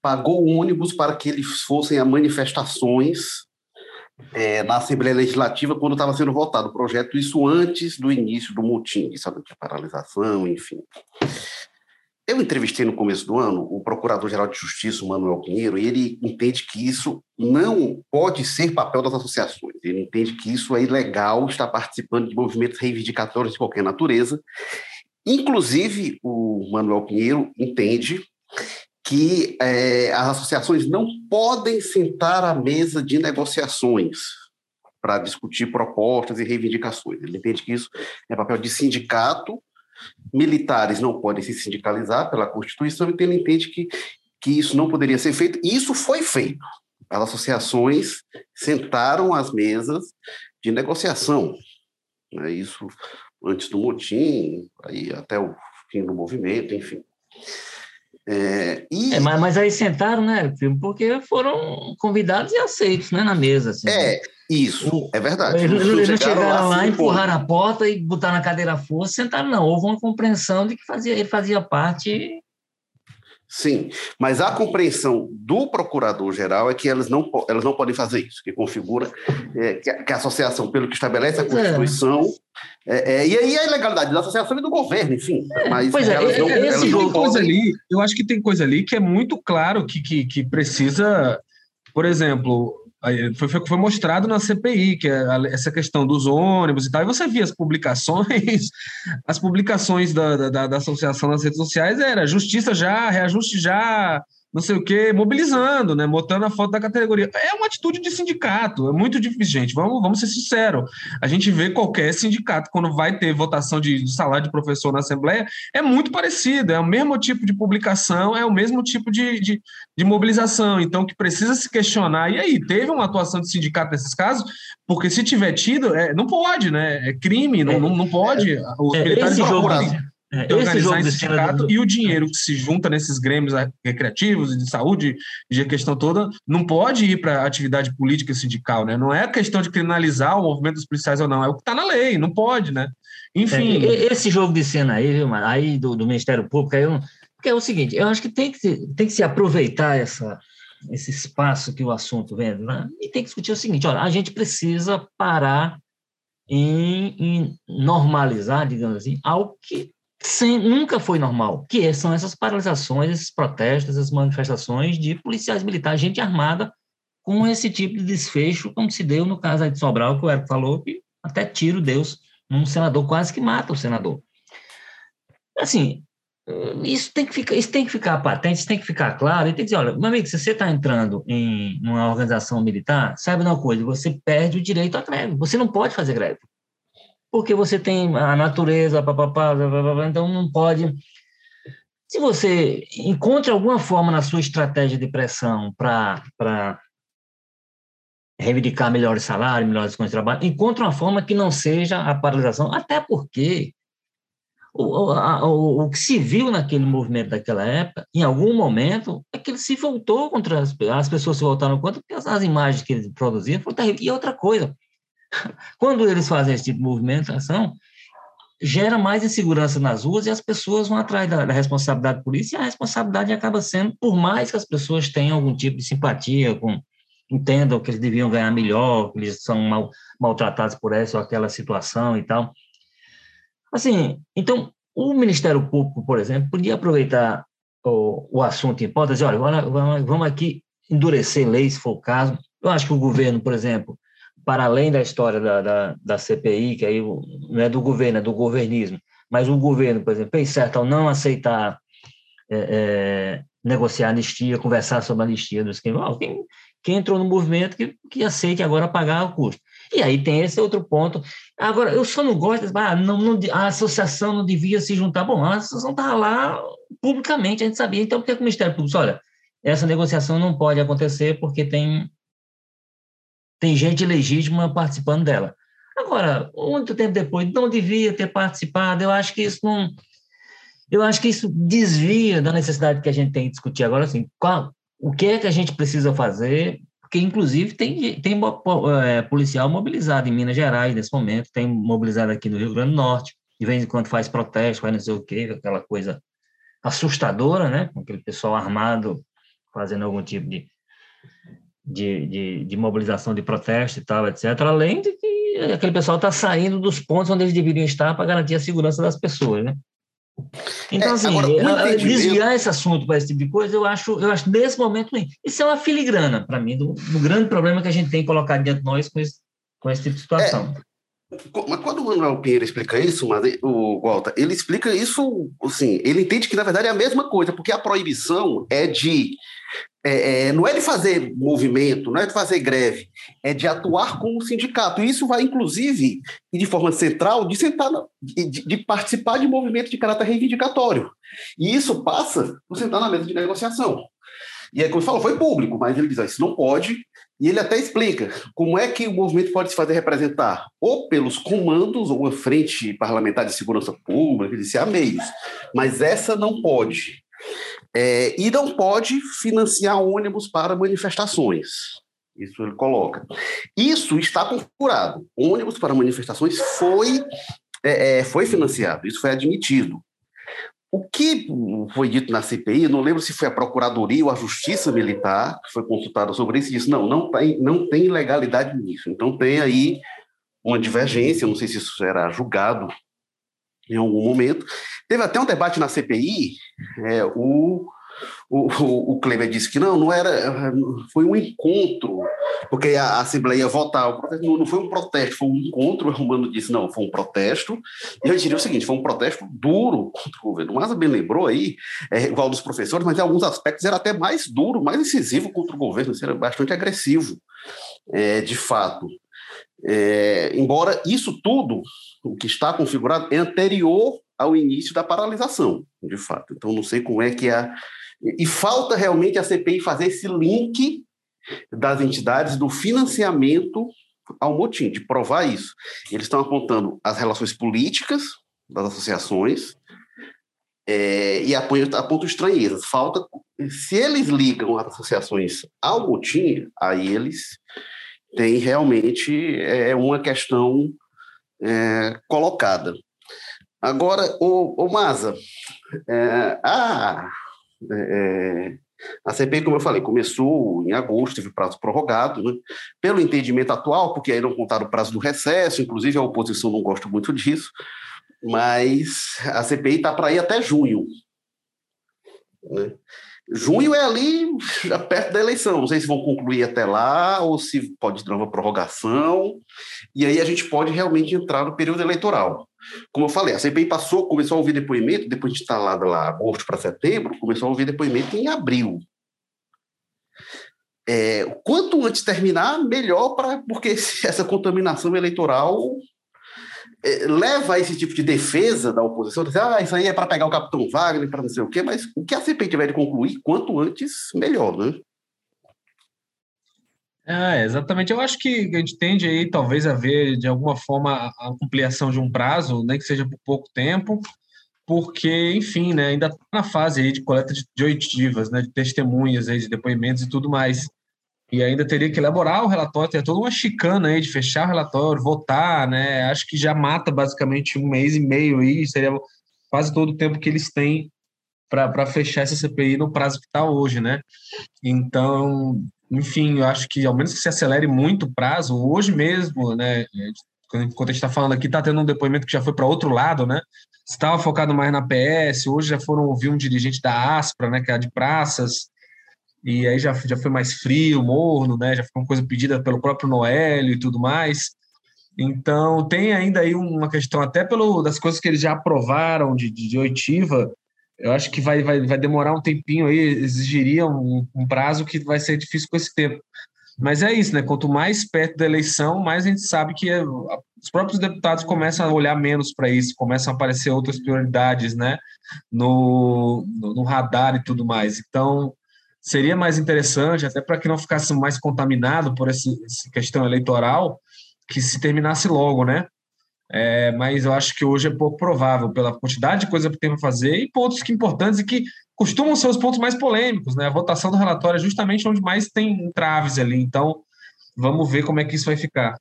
pagou ônibus para que eles fossem a manifestações é, na Assembleia Legislativa quando estava sendo votado o projeto, isso antes do início do motim, sabe, de paralisação, enfim. Eu entrevistei no começo do ano o Procurador-Geral de Justiça, Manuel Pinheiro, e ele entende que isso não pode ser papel das associações. Ele entende que isso é ilegal, estar participando de movimentos reivindicatórios de qualquer natureza. Inclusive, o Manuel Pinheiro entende que é, as associações não podem sentar à mesa de negociações para discutir propostas e reivindicações. Ele entende que isso é papel de sindicato militares não podem se sindicalizar pela Constituição, então ele entende que, que isso não poderia ser feito, e isso foi feito. As associações sentaram às mesas de negociação. Né? Isso antes do motim, aí até o fim do movimento, enfim. É, e... É, mas, mas aí sentaram, né, porque foram convidados e aceitos né, na mesa. Assim. É, Isso, o, é verdade. Eles, eles não chegaram, chegaram lá, empurraram a porta e botaram na cadeira força, sentaram, não. Houve uma compreensão de que fazia, ele fazia parte Sim, mas a compreensão do procurador-geral é que elas não, elas não podem fazer isso, que configura é, que, a, que, a, associação, pelo que estabelece a é. Constituição, é. É, e aí a ilegalidade da associação e do governo, enfim. É, mas pois é, elas não, esse jogo coisa ali, eu acho que tem coisa ali que é muito claro que, que, que precisa, por exemplo, foi, foi, mostrado na CPI, que é essa questão dos ônibus e tal, e você via as publicações, as publicações da, da, da associação nas redes sociais era justiça já, reajuste já, não sei o quê, mobilizando, né? Botando a foto da categoria. É uma atitude de sindicato, é muito difícil, gente. Vamos, vamos ser sinceros. A gente vê qualquer sindicato, quando vai ter votação de, de, salário de professor na Assembleia, é muito parecido, é o mesmo tipo de publicação, é o mesmo tipo de, de, de mobilização. Então, que precisa se questionar. E aí, teve uma atuação de sindicato nesses casos? Porque se tiver tido, é, não pode, né? É crime, não, não, não pode. Os é, militares esse jogo, é, organizar esse sindicato do... e o dinheiro que se junta nesses grêmios recreativos e de saúde e a questão toda não pode ir para atividade política sindical, né? Não é questão de criminalizar o movimento dos policiais ou não, é o que está na lei, não pode, né? Enfim. É, esse jogo de cena aí, viu, mano, aí do, do Ministério Público, aí eu, porque é o seguinte, eu acho que tem que, se, tem que se aproveitar essa, esse espaço que o assunto vem, né? e tem que discutir o seguinte: olha, a gente precisa parar em, em normalizar, digamos assim, algo que sem, nunca foi normal, que são essas paralisações, esses protestos, essas manifestações de policiais militares, gente armada, com esse tipo de desfecho, como se deu no caso de Sobral, que o Eric falou, que até tiro Deus num senador, quase que mata o senador. Assim, isso tem que ficar, isso tem que ficar patente, isso tem que ficar claro, e tem que dizer, olha, meu amigo, se você está entrando em uma organização militar, sabe uma coisa, você perde o direito à greve, você não pode fazer greve porque você tem a natureza, papapá, então não pode. Se você encontra alguma forma na sua estratégia de pressão para reivindicar melhores salários, melhores condições de trabalho, encontre uma forma que não seja a paralisação, até porque o, o, o, que se viu naquele movimento daquela época, em algum momento, é que ele se voltou contra as, as pessoas se voltaram contra, porque as, as imagens que ele produzia foram terríveis. E outra coisa, quando eles fazem esse tipo de movimentação, gera mais insegurança nas ruas e as pessoas vão atrás da, da, responsabilidade polícia e a responsabilidade acaba sendo, por mais que as pessoas tenham algum tipo de simpatia, com, entendam que eles deviam ganhar melhor, que eles são mal, maltratados por essa ou aquela situação e tal. Assim, então, o Ministério Público, por exemplo, podia aproveitar o, o assunto em pauta dizer, olha, vamos aqui endurecer leis, se for o caso. Eu acho que o governo, por exemplo, para além da história da, da, da, CPI, que aí não é do governo, é do governismo, mas o governo, por exemplo, fez certo ao não aceitar é, é, negociar anistia, conversar sobre anistia dos crimes. Quem, quem entrou no movimento que, que aceite agora pagar o custo. E aí tem esse outro ponto. Agora, eu só não gosto, ah, não, não, a associação não devia se juntar. Bom, a associação estava lá publicamente, a gente sabia. Então, por que o Ministério Público olha, essa negociação não pode acontecer porque tem tem gente legítima participando dela. Agora, muito tempo depois, não devia ter participado, eu acho que isso não. Eu acho que isso desvia da necessidade que a gente tem de discutir agora, assim, qual, o que é que a gente precisa fazer, porque, inclusive, tem, tem é, policial mobilizado em Minas Gerais nesse momento, tem mobilizado aqui no Rio Grande do Norte, de vez em quando faz protesto, faz não sei o quê, aquela coisa assustadora, né? Aquele pessoal armado fazendo algum tipo de, de, de, de, mobilização de protesto e tal, etc., além de que aquele pessoal está saindo dos pontos onde eles deveriam estar para garantir a segurança das pessoas, né? Então, é, assim, agora, desviar esse assunto para esse tipo de coisa, eu acho, eu acho nesse momento, isso é uma filigrana, para mim, do, do, grande problema que a gente tem colocado diante de nós com esse, com esse tipo de situação. É, mas quando o Manuel Pinheiro explica isso, mas o Walter, ele explica isso, assim, ele entende que na verdade é a mesma coisa, porque a proibição é de é, é, não é de fazer movimento, não é de fazer greve, é de atuar como sindicato. E isso vai, inclusive, e de forma central, de, sentar de, de, participar de movimentos de caráter reivindicatório. E isso passa por sentar na mesa de negociação. E aí, como falou, foi público, mas ele diz: ah, isso não pode. E ele até explica como é que o movimento pode se fazer representar, ou pelos comandos, ou a frente parlamentar de segurança pública, disse, há meios, mas essa não pode. É, e não pode financiar ônibus para manifestações. Isso ele coloca. Isso está configurado. Ônibus para manifestações foi, é, é, foi financiado, isso foi admitido. O que foi dito na CPI, não lembro se foi a Procuradoria ou a Justiça Militar que foi consultada sobre isso e disse: não, não tem, não tem legalidade nisso. Então tem aí uma divergência, não sei se isso será julgado em algum momento. Teve até um debate na CPI, é, o o, o, o Kleber disse que não, não era, foi um encontro, porque a, Assembleia ia votar, não, não, foi um protesto, foi um encontro, o Romano disse, não, foi um protesto, e eu diria o seguinte, foi um protesto duro contra o governo, Maza bem lembrou aí, é, igual dos professores, mas em alguns aspectos era até mais duro, mais incisivo contra o governo, era bastante agressivo, é, de fato. É, embora isso tudo, o que está configurado, é anterior ao início da paralisação, de fato. Então, não sei como é que a e falta realmente a CPI fazer esse link das entidades do financiamento ao motim, de provar isso. Eles estão apontando as relações políticas das associações é, e apontam, apontam estranhezas. Falta, se eles ligam as associações ao motim, aí eles têm realmente é, uma questão é, colocada. Agora, o, o Maza, é, a é, é, a CPI, como eu falei, começou em agosto, teve prazo prorrogado, né? pelo entendimento atual, porque aí não contaram o prazo do recesso, inclusive a oposição não gosta muito disso, mas a CPI está para ir até junho. Né? Junho é ali, já perto da eleição. Não sei se vão concluir até lá ou se pode ter uma prorrogação. E aí a gente pode realmente entrar no período eleitoral. Como eu falei, a CPI passou, começou a ouvir depoimento, depois de instalada lá agosto para setembro, começou a ouvir depoimento em abril. É, quanto antes terminar, melhor, para porque essa contaminação eleitoral leva a esse tipo de defesa da oposição, dizer, ah, isso aí é para pegar o capitão Wagner, para não sei o quê, mas o que a CPI tiver de concluir, quanto antes, melhor, né? É, exatamente. Eu acho que a gente tende aí, talvez, a ver, de alguma forma, a ampliação de um prazo, nem que seja por pouco tempo, porque, enfim, né, ainda está na fase aí de coleta de, de oitivas, né, de testemunhas, aí, de depoimentos e tudo mais e ainda teria que elaborar o relatório, tem toda uma chicana aí de fechar o relatório, votar, né? Acho que já mata basicamente um mês e meio aí, seria quase todo o tempo que eles têm para fechar essa CPI no prazo que está hoje, né? Então, enfim, eu acho que ao menos que se acelere muito o prazo, hoje mesmo, né? Enquanto a gente está falando aqui, está tendo um depoimento que já foi para outro lado, né? Estava focado mais na PS, hoje já foram ouvir um dirigente da Aspra, né? Que é a de praças, e aí já, já foi mais frio, morno, né? Já foi uma coisa pedida pelo próprio Noélio e tudo mais. Então, tem ainda aí uma questão, até pelo das coisas que eles já aprovaram de, de, de oitiva, eu acho que vai, vai, vai demorar um tempinho aí, exigiria um, um prazo que vai ser difícil com esse tempo. Mas é isso, né? Quanto mais perto da eleição, mais a gente sabe que é, os próprios deputados começam a olhar menos para isso, começam a aparecer outras prioridades, né? No, no, no radar e tudo mais. Então, seria mais interessante, até para que não ficasse mais contaminado por essa questão eleitoral, que se terminasse logo, né? É, mas eu acho que hoje é pouco provável, pela quantidade de coisa que tem para fazer e pontos que importantes e que costumam ser os pontos mais polêmicos, né? A votação do relatório é justamente onde mais tem entraves ali, então vamos ver como é que isso vai ficar.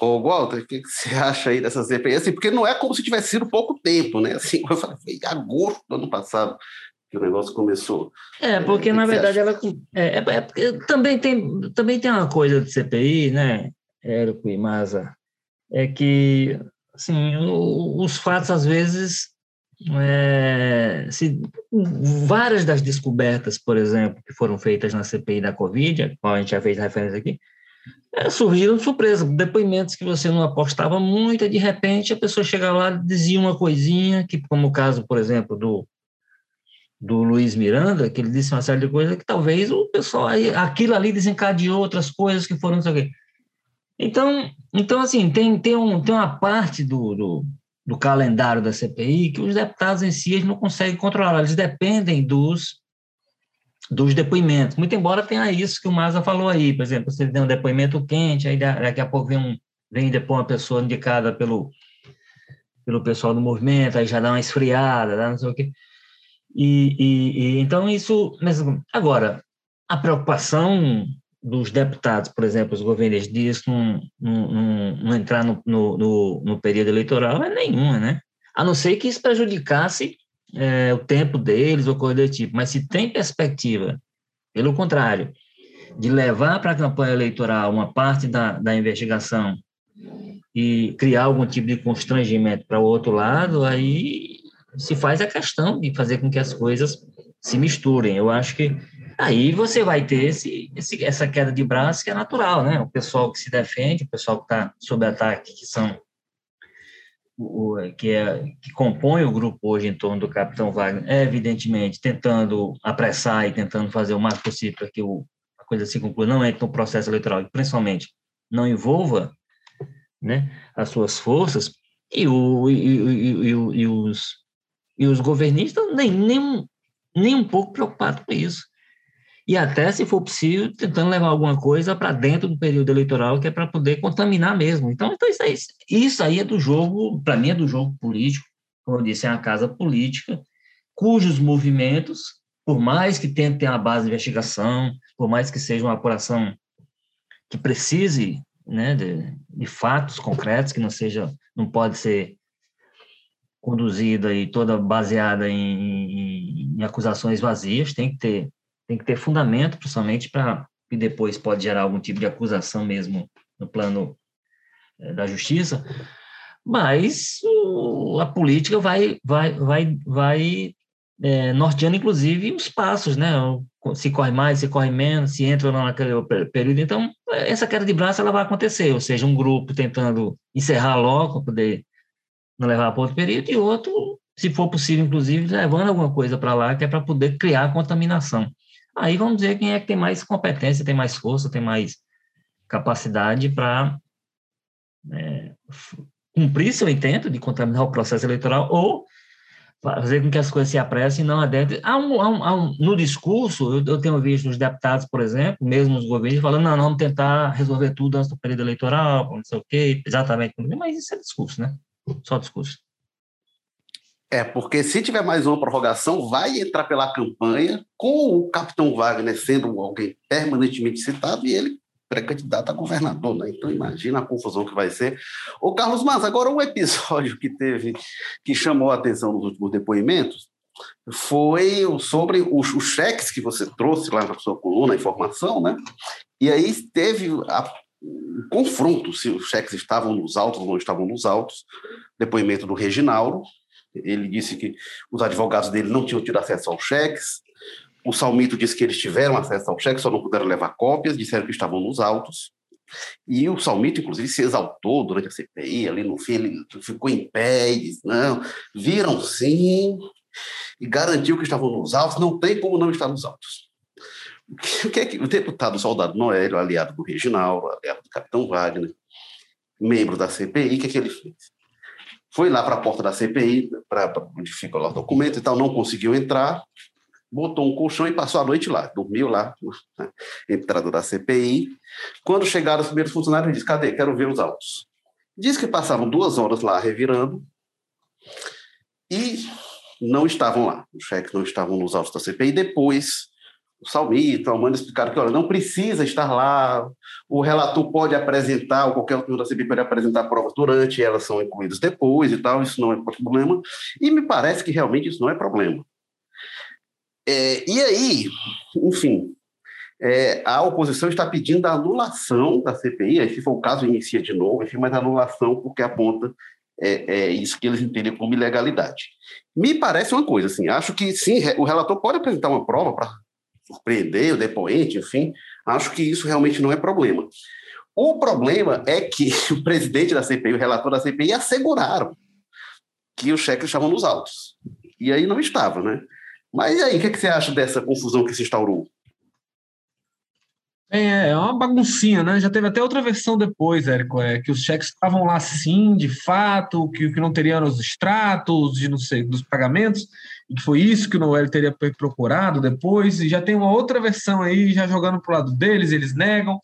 Ô, Walter, o que, você acha aí dessa CPI? Assim, porque não é como se tivesse sido pouco tempo, né? Assim, eu falei, agosto do ano passado que o negócio começou. É, porque na verdade ela é, é, é, também tem também tem uma coisa de CPI, né, Érico e Maza, é que assim o, os fatos às vezes é, se, várias das descobertas, por exemplo, que foram feitas na CPI da Covid, a gente já fez referência aqui, é, surgiram de surpresa, depoimentos que você não apostava muito, e de repente a pessoa chega lá e dizia uma coisinha, que como o caso, por exemplo, do do Luiz Miranda, que ele disse uma série de coisas que talvez o pessoal, aquilo ali desencadeou outras coisas que foram, não sei o quê. Então, então assim, tem, tem, um, tem uma parte do, do, do calendário da CPI que os deputados em si não conseguem controlar, eles dependem dos, dos depoimentos. Muito embora tenha isso que o Maza falou aí, por exemplo, você tem um depoimento quente, aí daqui a pouco vem, um, vem depois uma pessoa indicada pelo, pelo pessoal do movimento, aí já dá uma esfriada, dá não sei o quê. E, e, e, então isso agora a preocupação dos deputados, por exemplo, os governistas, diz não, não, não, entrar no, no, no, período eleitoral é nenhuma, né? A não ser que isso prejudicasse é, o tempo deles ou coisa do tipo. Mas se tem perspectiva, pelo contrário, de levar para a campanha eleitoral uma parte da, da investigação e criar algum tipo de constrangimento para o outro lado, aí se faz a questão de fazer com que as coisas se misturem. Eu acho que aí você vai ter esse, esse, essa queda de braço que é natural, né? O pessoal que se defende, o pessoal que está sob ataque, que são o, que, é, que compõe o grupo hoje em torno do capitão Wagner, é evidentemente tentando apressar e tentando fazer o mais possível para que o, a coisa se conclua, não entre no processo eleitoral, e principalmente não envolva né, as suas forças, e, o, e, e, e, os, e os governistas nem, nem, nem um pouco preocupados com isso. E até, se for possível, tentando levar alguma coisa para dentro do período eleitoral, que é para poder contaminar mesmo. Então, então isso, aí, isso aí é do jogo, para mim, é do jogo político. Como eu disse, é uma casa política, cujos movimentos, por mais que tentem uma base de investigação, por mais que seja uma apuração que precise né, de, de fatos concretos, que não seja, não pode ser conduzida e toda baseada em, em, em acusações vazias, tem que ter tem que ter fundamento, principalmente para que depois pode gerar algum tipo de acusação mesmo no plano é, da justiça, mas a política vai vai vai vai é, norteando inclusive os passos, né? Se corre mais, se corre menos, se entra ou não naquele período. Então, essa queda de braço ela vai acontecer, ou seja, um grupo tentando encerrar logo para poder não levar para outro período, e outro, se for possível, inclusive, levando alguma coisa para lá, que é para poder criar contaminação. Aí vamos ver quem é que tem mais competência, tem mais força, tem mais capacidade para é, cumprir seu intento de contaminar o processo eleitoral ou fazer com que as coisas se apressem e não adentrem. Há um, há um, há um, no discurso, eu, eu, tenho visto os deputados, por exemplo, mesmo os governos, falando, não, vamos tentar resolver tudo antes do período eleitoral, não sei o quê, exatamente, mas isso é discurso, né? Só discurso. É, porque se tiver mais uma prorrogação, vai entrar pela campanha com o capitão Wagner sendo alguém permanentemente citado e ele pré-candidato a governador, né? Então imagina a confusão que vai ser. O Carlos Mas, agora um episódio que teve, que chamou a atenção nos últimos depoimentos, foi sobre os, os cheques que você trouxe lá na sua coluna, a informação, né? E aí teve a, um confronto se os cheques estavam nos autos ou não estavam nos autos, depoimento do Reginaldo, ele disse que os advogados dele não tinham tido acesso aos cheques. O Salmito disse que eles tiveram acesso aos cheques, só não puderam levar cópias, disseram que estavam nos autos. E o Salmito, inclusive, se exaltou durante a CPI, ali no fim ele ficou em pé e disse, não, viram sim, e garantiu que estavam nos autos, não tem como não estar nos autos. O que é que o deputado Soldado Noélio, aliado do Reginaldo, aliado do Capitão Wagner, membro da CPI, o que, é que ele fez? Foi lá para a porta da CPI, para onde fica lá o documento e tal, não conseguiu entrar, botou um colchão e passou a noite lá, dormiu lá, na entrada da CPI. Quando chegaram os primeiros funcionários, disse: Cadê? Quero ver os autos. Diz que passavam duas horas lá revirando e não estavam lá. Os cheques não estavam nos autos da CPI. Depois o Salmito, a Amanda explicaram que, olha, não precisa estar lá, o relator pode apresentar, ou qualquer outro da CPI pode apresentar provas durante, elas são incluídas depois e tal, isso não é problema, e me parece que realmente isso não é problema. É, e aí, enfim, é, a oposição está pedindo a anulação da CPI, aí se for o caso, inicia de novo, enfim, mas anulação porque aponta é, é, isso que eles entendem como ilegalidade. Me parece uma coisa, assim, acho que sim, o relator pode apresentar uma prova para surpreender o depoente, enfim, acho que isso realmente não é problema. O problema é que o presidente da CPI, o relator da CPI, asseguraram que os cheques estavam nos autos. E aí não estava, né? Mas e aí, o que, é que você acha dessa confusão que se instaurou? É, é uma baguncinha, né? Já teve até outra versão depois, Érico, é, que os cheques estavam lá sim, de fato, que, que não teriam os extratos de não sei, dos pagamentos, e que foi isso que o Noel teria procurado depois, e já tem uma outra versão aí, já jogando para o lado deles, eles negam.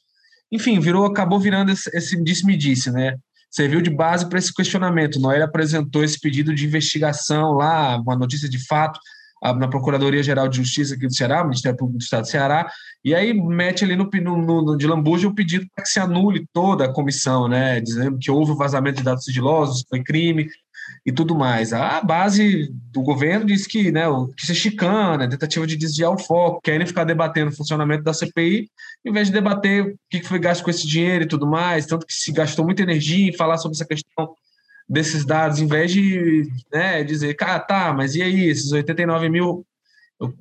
Enfim, virou, acabou virando esse, esse disse-me-disse, né? Serviu de base para esse questionamento. Noel apresentou esse pedido de investigação lá, uma notícia de fato, na Procuradoria-Geral de Justiça aqui do Ceará, Ministério Público do Estado do Ceará, e aí mete ali no, no, no de lambuja o pedido para que se anule toda a comissão, né, dizendo que houve vazamento de dados sigilosos, foi crime e tudo mais. A base do governo diz que, né, que isso é chicana, tentativa de desviar o foco, querem ficar debatendo o funcionamento da CPI, em vez de debater o que foi gasto com esse dinheiro e tudo mais, tanto que se gastou muita energia em falar sobre essa questão desses dados, em vez de né, dizer, cara, tá, mas e aí, esses 89 mil,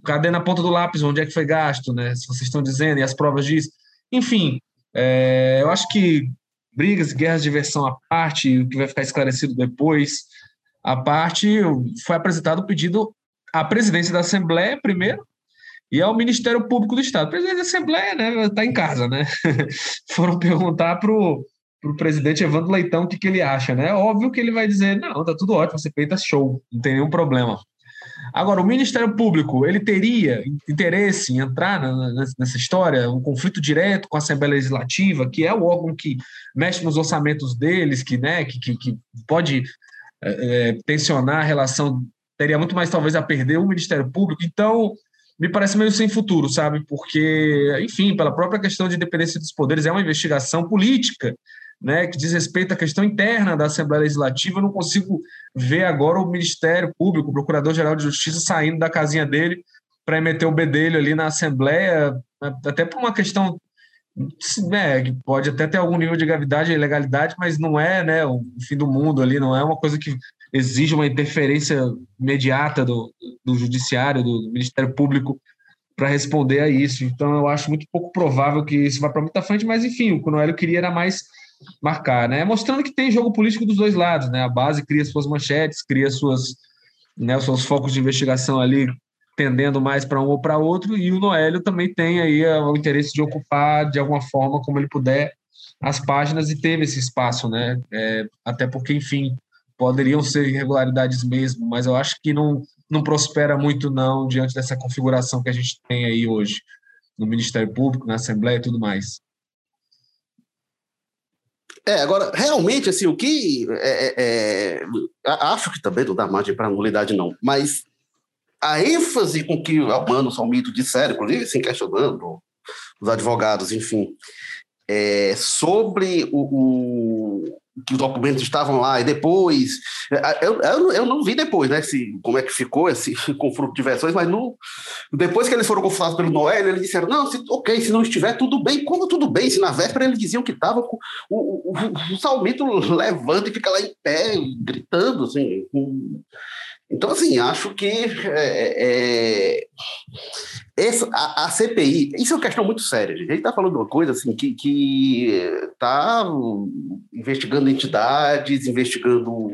cadê na ponta do lápis onde é que foi gasto, né? Se vocês estão dizendo, e as provas disso. Enfim, é, eu acho que brigas, guerras de versão à parte, o que vai ficar esclarecido depois, a parte, foi apresentado o pedido à presidência da Assembleia, primeiro, e ao Ministério Público do Estado. Presidente da Assembleia, né, está em casa, né? Foram perguntar para o presidente Evandro Leitão o que, que ele acha, né? Óbvio que ele vai dizer, não, tá tudo ótimo, você feita show, não tem nenhum problema. Agora, o Ministério Público, ele teria interesse em entrar nessa história, um conflito direto com a Assembleia Legislativa, que é o órgão que mexe nos orçamentos deles, que, né, que, que, que pode é, é, tensionar a relação, teria muito mais talvez a perder o Ministério Público. Então, me parece meio sem futuro, sabe? Porque, enfim, pela própria questão de independência dos poderes, é uma investigação política né, que diz respeito à questão interna da Assembleia Legislativa, eu não consigo ver agora o Ministério Público, o Procurador-Geral de Justiça saindo da casinha dele para meter o bedelho ali na Assembleia, até por uma questão né, que pode até ter algum nível de gravidade e legalidade, mas não é né, o fim do mundo ali, não é uma coisa que exige uma interferência imediata do, do Judiciário, do Ministério Público para responder a isso. Então, eu acho muito pouco provável que isso vá para muita frente, mas enfim, o que o Noélio queria era mais marcar, né? Mostrando que tem jogo político dos dois lados, né? A base cria suas manchetes, cria suas, né, seus focos de investigação ali tendendo mais para um ou para outro, e o Noélio também tem aí eh, o interesse de ocupar de alguma forma, como ele puder, as páginas e teve esse espaço, né? É, até porque, enfim, poderiam ser irregularidades mesmo, mas eu acho que não, não prospera muito não diante dessa configuração que a gente tem aí hoje no Ministério Público, na Assembleia e tudo mais. É, agora, realmente, assim, o que. É, é, é acho que também não dá margem para nulidade, não, mas a ênfase com que o Albano Salmito disseram, inclusive, assim, questionando os advogados, enfim, é, sobre o, que os documentos estavam lá e depois. Eu, eu, eu, não vi depois, né, se, como é que ficou esse confronto de versões, mas no, depois que eles foram confrontados pelo Noel, eles disseram: não, se, ok, se não estiver, tudo bem. Como tudo bem? Se na véspera eles diziam que estava com o, o, o, Salmito levando e fica lá em pé, gritando, assim. Então, assim, acho que é, é, essa, a, a, CPI, isso é uma questão muito séria. Gente. A gente está falando de uma coisa assim, que está investigando entidades, investigando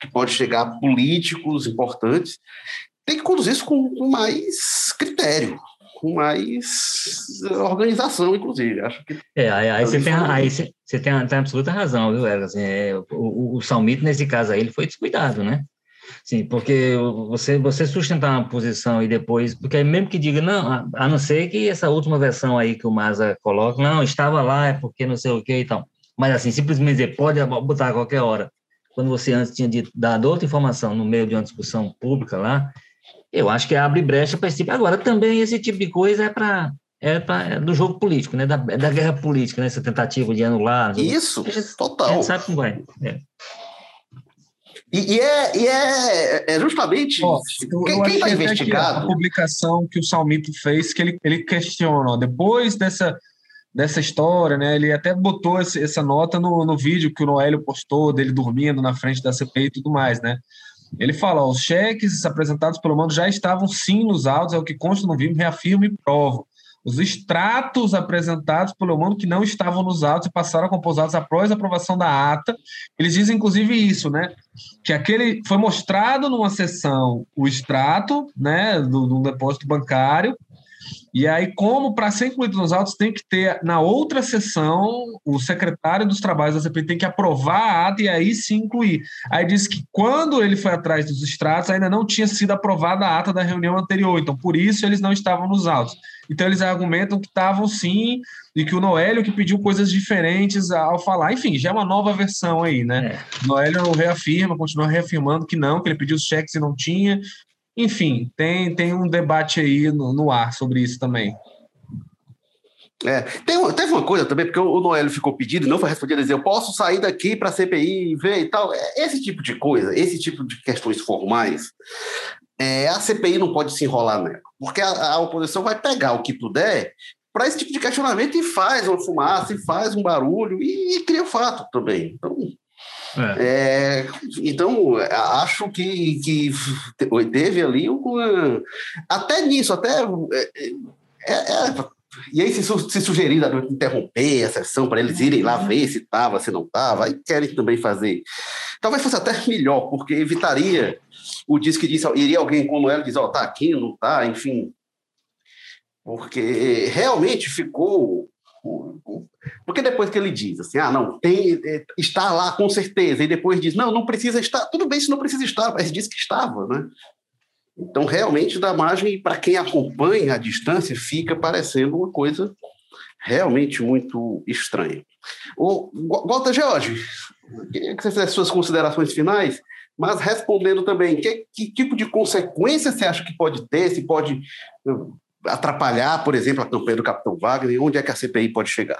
que pode chegar a políticos importantes. Tem que conduzir isso com, com mais critério, com mais organização, inclusive. Acho que é, aí, aí você tem, aí você, você tem, tem absoluta razão, viu, Elas? Assim, é, o, o, o Salmito, nesse caso aí, ele foi descuidado, né? Sim, porque você, você sustentar uma posição e depois, porque mesmo que diga, não, a, não ser que essa última versão aí que o Maza coloca, não, estava lá, é porque não sei o que e tal. Mas assim, simplesmente dizer, pode botar a qualquer hora, quando você antes tinha dito, dado outra informação no meio de uma discussão pública lá, eu acho que abre brecha para esse tipo. Agora, também esse tipo de coisa é para é, pra, é do jogo político, né? Da, da guerra política, né? Essa tentativa de anular. Isso, gente, total. A gente sabe como vai. É. E, e, é, e é, é justamente ó, quem está investigado. A publicação que o Salmito fez, que ele, ele questiona, ó, depois dessa, dessa história, né? Ele até botou esse, essa nota no, no vídeo que o Noélio postou, dele dormindo na frente da CPI e tudo mais, né? Ele fala: ó, os cheques apresentados pelo mando já estavam sim nos autos, é o que consta no vídeo, reafirma e prova os extratos apresentados pelo mundo que não estavam nos autos e passaram a compor autos após a aprovação da ata. Eles dizem, inclusive, isso, né? Que aquele foi mostrado numa sessão o extrato, né, do, do depósito bancário, e aí, como para ser incluído nos autos, tem que ter na outra sessão o secretário dos trabalhos da CPI tem que aprovar a ata e aí se incluir. Aí diz que quando ele foi atrás dos extratos, ainda não tinha sido aprovada a ata da reunião anterior, então por isso eles não estavam nos autos. Então eles argumentam que estavam sim e que o Noélio que pediu coisas diferentes ao falar. Enfim, já é uma nova versão aí, né? É. Noélio reafirma, continua reafirmando que não, que ele pediu os cheques e não tinha, Enfim, tem, tem um debate aí no, no ar sobre isso também. É, tem, teve uma coisa também, porque o, o Noélio ficou pedido, não foi respondido, dizer, eu posso sair daqui para a CPI e ver e tal. É, esse tipo de coisa, esse tipo de questões formais, é, a CPI não pode se enrolar nela, porque a, a oposição vai pegar o que puder para esse tipo de questionamento e faz uma fumaça, e faz um barulho e, e cria fato também. Então, é. É, então, acho que, que teve ali uma. Até nisso, até. É, é, é e aí se, se sugerir interromper a sessão para eles irem lá ver se estava, se não estava, aí querem também fazer. Talvez fosse até melhor, porque evitaria o disco que disse, iria alguém como ela dizer, ó, oh, tá aqui, não tá, enfim. Porque realmente ficou porque depois que ele diz assim, ah, não, tem, é, está lá com certeza, e depois diz, não, não precisa estar, tudo bem se não precisa estar, mas diz que estava, né? Então, realmente, da margem, para quem acompanha a distância, fica parecendo uma coisa realmente muito estranha. O Walter George, queria que você fizesse suas considerações finais, mas respondendo também, que, que tipo de consequência você acha que pode ter, se pode uh, atrapalhar, por exemplo, a campanha do Capitão Wagner, onde é que a CPI pode chegar?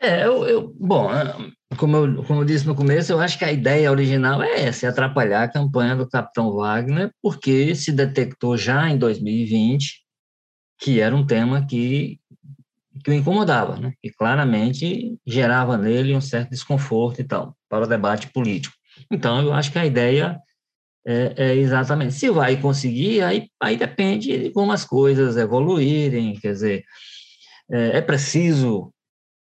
É, eu, eu, bom, como eu, como eu disse no começo, eu acho que a ideia original é essa, é atrapalhar a campanha do Capitão Wagner, porque se detectou já em 2020 que era um tema que, que o incomodava, né? que claramente gerava nele um certo desconforto e tal, para o debate político. Então, eu acho que a ideia é, é exatamente, se vai conseguir, aí, aí depende de como as coisas evoluírem, quer dizer, é, é preciso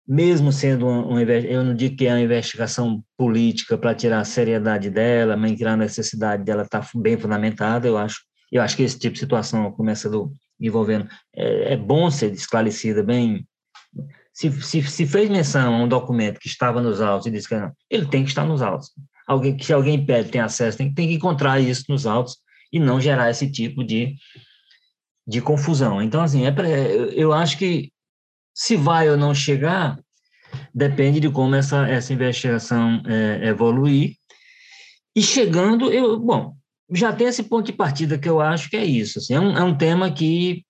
mesmo sendo um, um, eu não digo que é uma investigação política para tirar a seriedade dela, mas tirar a necessidade dela estar tá bem fundamentada, eu acho, eu acho que esse tipo de situação começa do, envolvendo, é, é bom ser esclarecida bem, se, se, se, fez menção a um documento que estava nos autos e disse que não, ele tem que estar nos autos. Alguém, se alguém pede, tem acesso, tem, tem que encontrar isso nos autos e não gerar esse tipo de, de confusão. Então, assim, é eu acho que se vai ou não chegar, depende de como essa, essa investigação é, evoluir. E chegando, eu, bom, já tem esse ponto de partida que eu acho que é isso. Assim, é, um, é um tema que,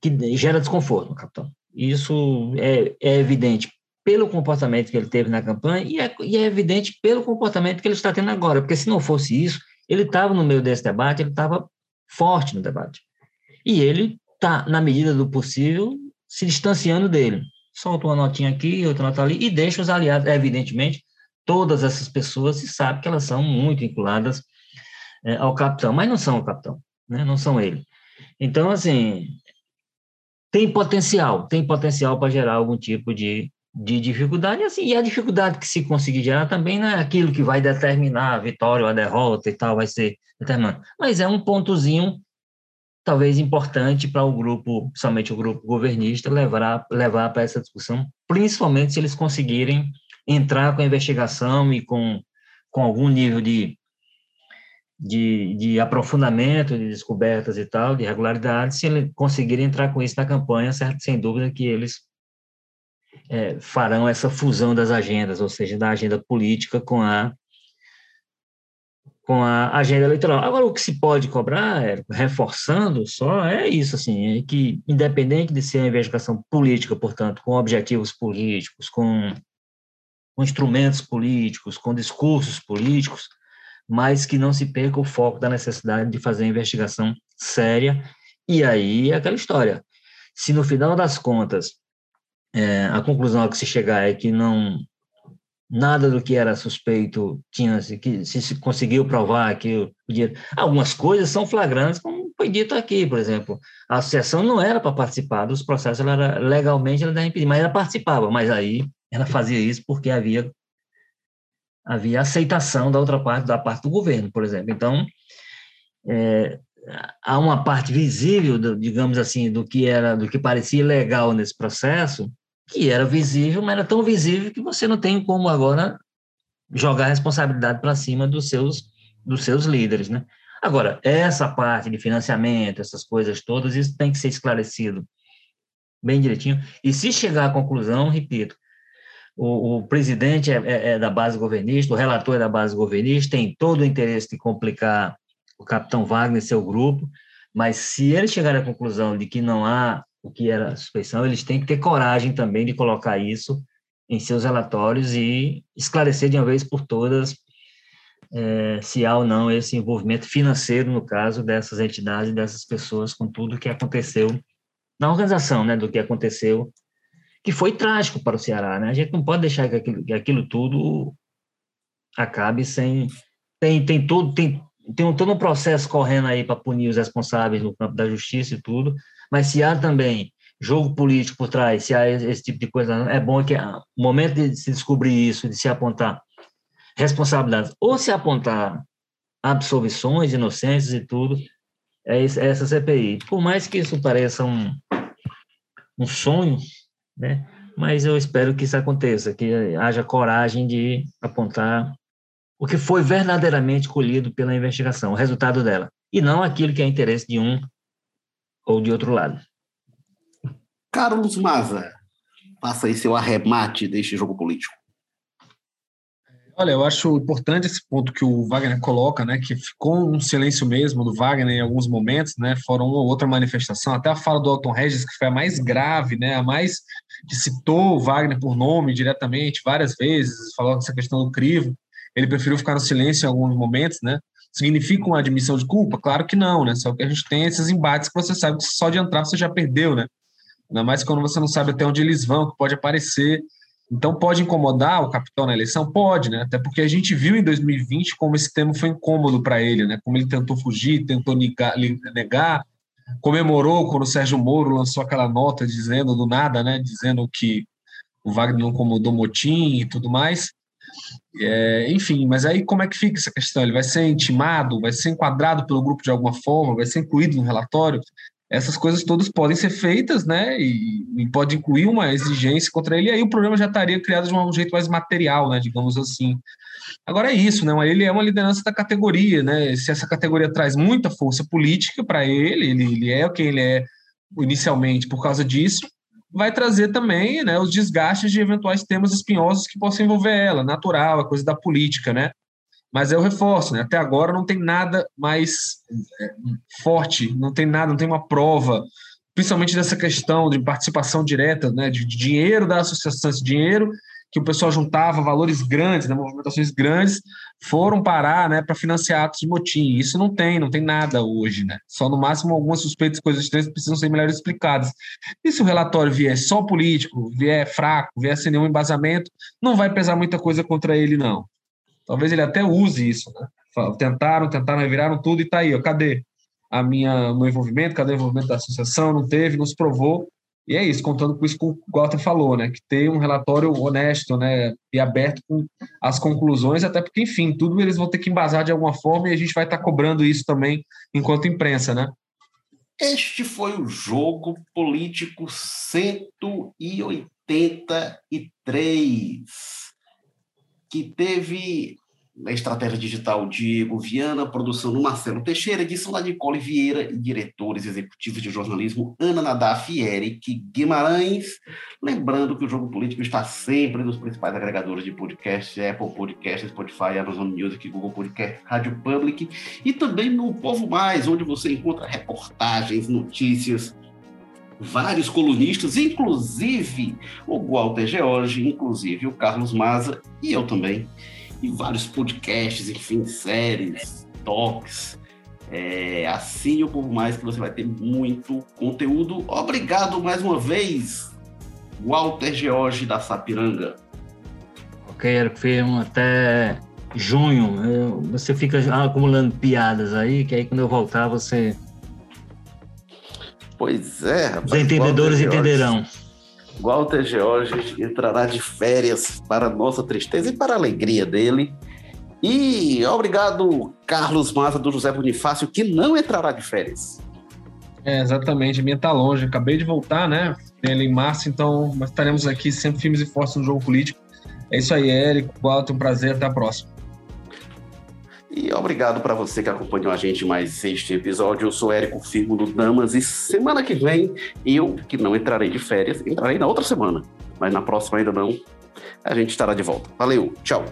que gera desconforto capitão. Isso é, é evidente pelo comportamento que ele teve na campanha e é, e é evidente pelo comportamento que ele está tendo agora, porque se não fosse isso, ele estava no meio desse debate, ele estava forte no debate. E ele está, na medida do possível, se distanciando dele. Solta uma notinha aqui, outra nota ali, e deixa os aliados, evidentemente, todas essas pessoas se sabe que elas são muito vinculadas é, ao capitão, mas não são o capitão, né? não são ele. Então, assim, tem potencial, tem potencial para gerar algum tipo de, de dificuldade, assim, e a dificuldade que se conseguir gerar também não é aquilo que vai determinar a vitória ou a derrota e tal, vai ser determinante, mas é um pontozinho talvez importante para o grupo, principalmente o grupo governista, levar, levar para essa discussão, principalmente se eles conseguirem entrar com a investigação e com, com algum nível de, de, de aprofundamento, de descobertas e tal, de regularidade, se eles conseguirem entrar com isso na campanha, certo, sem dúvida que eles é, farão essa fusão das agendas, ou seja, da agenda política com a com a agenda eleitoral. Agora, o que se pode cobrar, é, reforçando só, é isso, assim, é que, independente de ser uma investigação política, portanto, com objetivos políticos, com, com instrumentos políticos, com discursos políticos, mas que não se perca o foco da necessidade de fazer a investigação séria, e aí é aquela história. Se no final das contas é, a conclusão a que se chegar é que não nada do que era suspeito tinha que se, se conseguiu provar que o dinheiro. Algumas coisas são flagrantes, como foi dito aqui, por exemplo. A associação não era para participar dos processos, ela era legalmente ela era impedida, mas ela participava, mas aí ela fazia isso porque havia havia aceitação da outra parte, da parte do governo, por exemplo. Então, é, há uma parte visível, digamos assim, do que era, do que parecia ilegal nesse processo, que era visível, mas era tão visível que você não tem como agora jogar a responsabilidade para cima dos seus, dos seus líderes, né? Agora, essa parte de financiamento, essas coisas todas, isso tem que ser esclarecido bem direitinho. E se chegar à conclusão, repito, o, o presidente é, é, é, da base governista, o relator é da base governista, tem todo o interesse de complicar o capitão Wagner e seu grupo, mas se eles chegarem à conclusão de que não há o que era suspeição, eles têm que ter coragem também de colocar isso em seus relatórios e esclarecer de uma vez por todas é, se há ou não esse envolvimento financeiro, no caso dessas entidades, dessas pessoas, com tudo que aconteceu na organização, né, do que aconteceu, que foi trágico para o Ceará, né? A gente não pode deixar que aquilo, que aquilo tudo acabe sem tem tem tudo tem tem todo um processo correndo aí para punir os responsáveis no campo da justiça e tudo, mas se há também jogo político por trás, se há esse tipo de coisa, é bom que no momento de se descobrir isso, de se apontar responsabilidades, ou se apontar absolvições inocentes e tudo, é essa CPI. Por mais que isso pareça um, um sonho, né? mas eu espero que isso aconteça, que haja coragem de apontar o que foi verdadeiramente colhido pela investigação, o resultado dela, e não aquilo que é interesse de um ou de outro lado. Carlos Maza, faça aí seu arremate deste jogo político. Olha, eu acho importante esse ponto que o Wagner coloca, né, que ficou um silêncio mesmo do Wagner em alguns momentos, né, fora uma ou outra manifestação, até a fala do Alton Regis, que foi a mais grave, né, a mais que citou o Wagner por nome diretamente várias vezes, falou essa questão do crivo, ele preferiu ficar no silêncio em alguns momentos, né, significa uma admissão de culpa? Claro que não, né, só que a gente tem esses embates que você sabe que só de entrar você já perdeu, né, ainda mais quando você não sabe até onde eles vão, que pode aparecer, então, pode incomodar o capitão na eleição? Pode, né? Até porque a gente viu em 2020 como esse tema foi incômodo para ele, né? Como ele tentou fugir, tentou negar, negar, comemorou quando o Sérgio Moro lançou aquela nota dizendo do nada, né? Dizendo que o Wagner não incomodou motim e tudo mais. É, enfim, mas aí como é que fica essa questão? Ele vai ser intimado, vai ser enquadrado pelo grupo de alguma forma, vai ser incluído no relatório? essas coisas todas podem ser feitas, né? E, e, pode incluir uma exigência contra ele, e aí o problema já estaria criado de um jeito mais material, né? Digamos assim. Agora é isso, né? Ele é uma liderança da categoria, né? Se essa categoria traz muita força política para ele, ele, ele é o que ele é inicialmente por causa disso, vai trazer também né, os desgastes de eventuais temas espinhosos que possam envolver ela, natural, a coisa da política, né? Mas eu reforço, né? até agora não tem nada mais é, forte, não tem nada, não tem uma prova, principalmente dessa questão de participação direta, né? de, dinheiro da associação, esse dinheiro que o pessoal juntava valores grandes, né, movimentações grandes, foram parar né, para financiar atos de motim. Isso não tem, não tem nada hoje. Né? Só no máximo algumas suspeitas, coisas estranhas precisam ser melhor explicadas. E se o relatório vier só político, vier fraco, vier sem nenhum embasamento, não vai pesar muita coisa contra ele, não. Talvez ele até use isso, né? Tentaram, tentaram, reviraram tudo e tá aí, ó, cadê a minha meu envolvimento, cadê o envolvimento da associação? Não teve, não se provou. E é isso, contando com isso que o Walter falou, né? Que tem um relatório honesto, né? E aberto com as conclusões, até porque, enfim, tudo eles vão ter que embasar de alguma forma e a gente vai estar tá cobrando isso também enquanto imprensa, né? Este foi o jogo político 183 que teve estratégia digital Diego Viana, produção do Marcelo Teixeira, edição da Nicole Vieira e diretores executivos de jornalismo Ana Nadaf e Eric Guimarães. Lembrando que o Jogo Político está sempre nos principais agregadores de podcast, Apple Podcasts, Spotify, Amazon Music, Google Podcast, Rádio Public e também no Povo Mais, onde você encontra reportagens, notícias, vários colunistas, inclusive o Walter George, inclusive o Carlos Maza e eu também, e vários podcasts, enfim, séries, talks. É, assine o Povo Mais que você vai ter muito conteúdo. Obrigado mais uma vez, Walter George da Sapiranga. Ok, Eric Firmo, até junho. você fica acumulando piadas aí, que aí quando eu voltar você Pois é, rapaz. Os entendedores entenderão. Walter George entrará de férias para nossa tristeza e para a alegria dele. E obrigado, Carlos Maza do José Bonifácio, que não entrará de férias. É, exatamente, minha tá longe. Acabei de voltar, né? Ele em março, então estaremos aqui sempre firmes e fortes no jogo político. É isso aí, Érico. Walter, um prazer. Até a próxima. E obrigado para você que acompanhou a gente mais este episódio. Eu sou Érico Firmo do Damas e semana que vem eu, que não entrarei de férias, entrarei na outra semana, mas na próxima ainda não, a gente estará de volta. Valeu, tchau!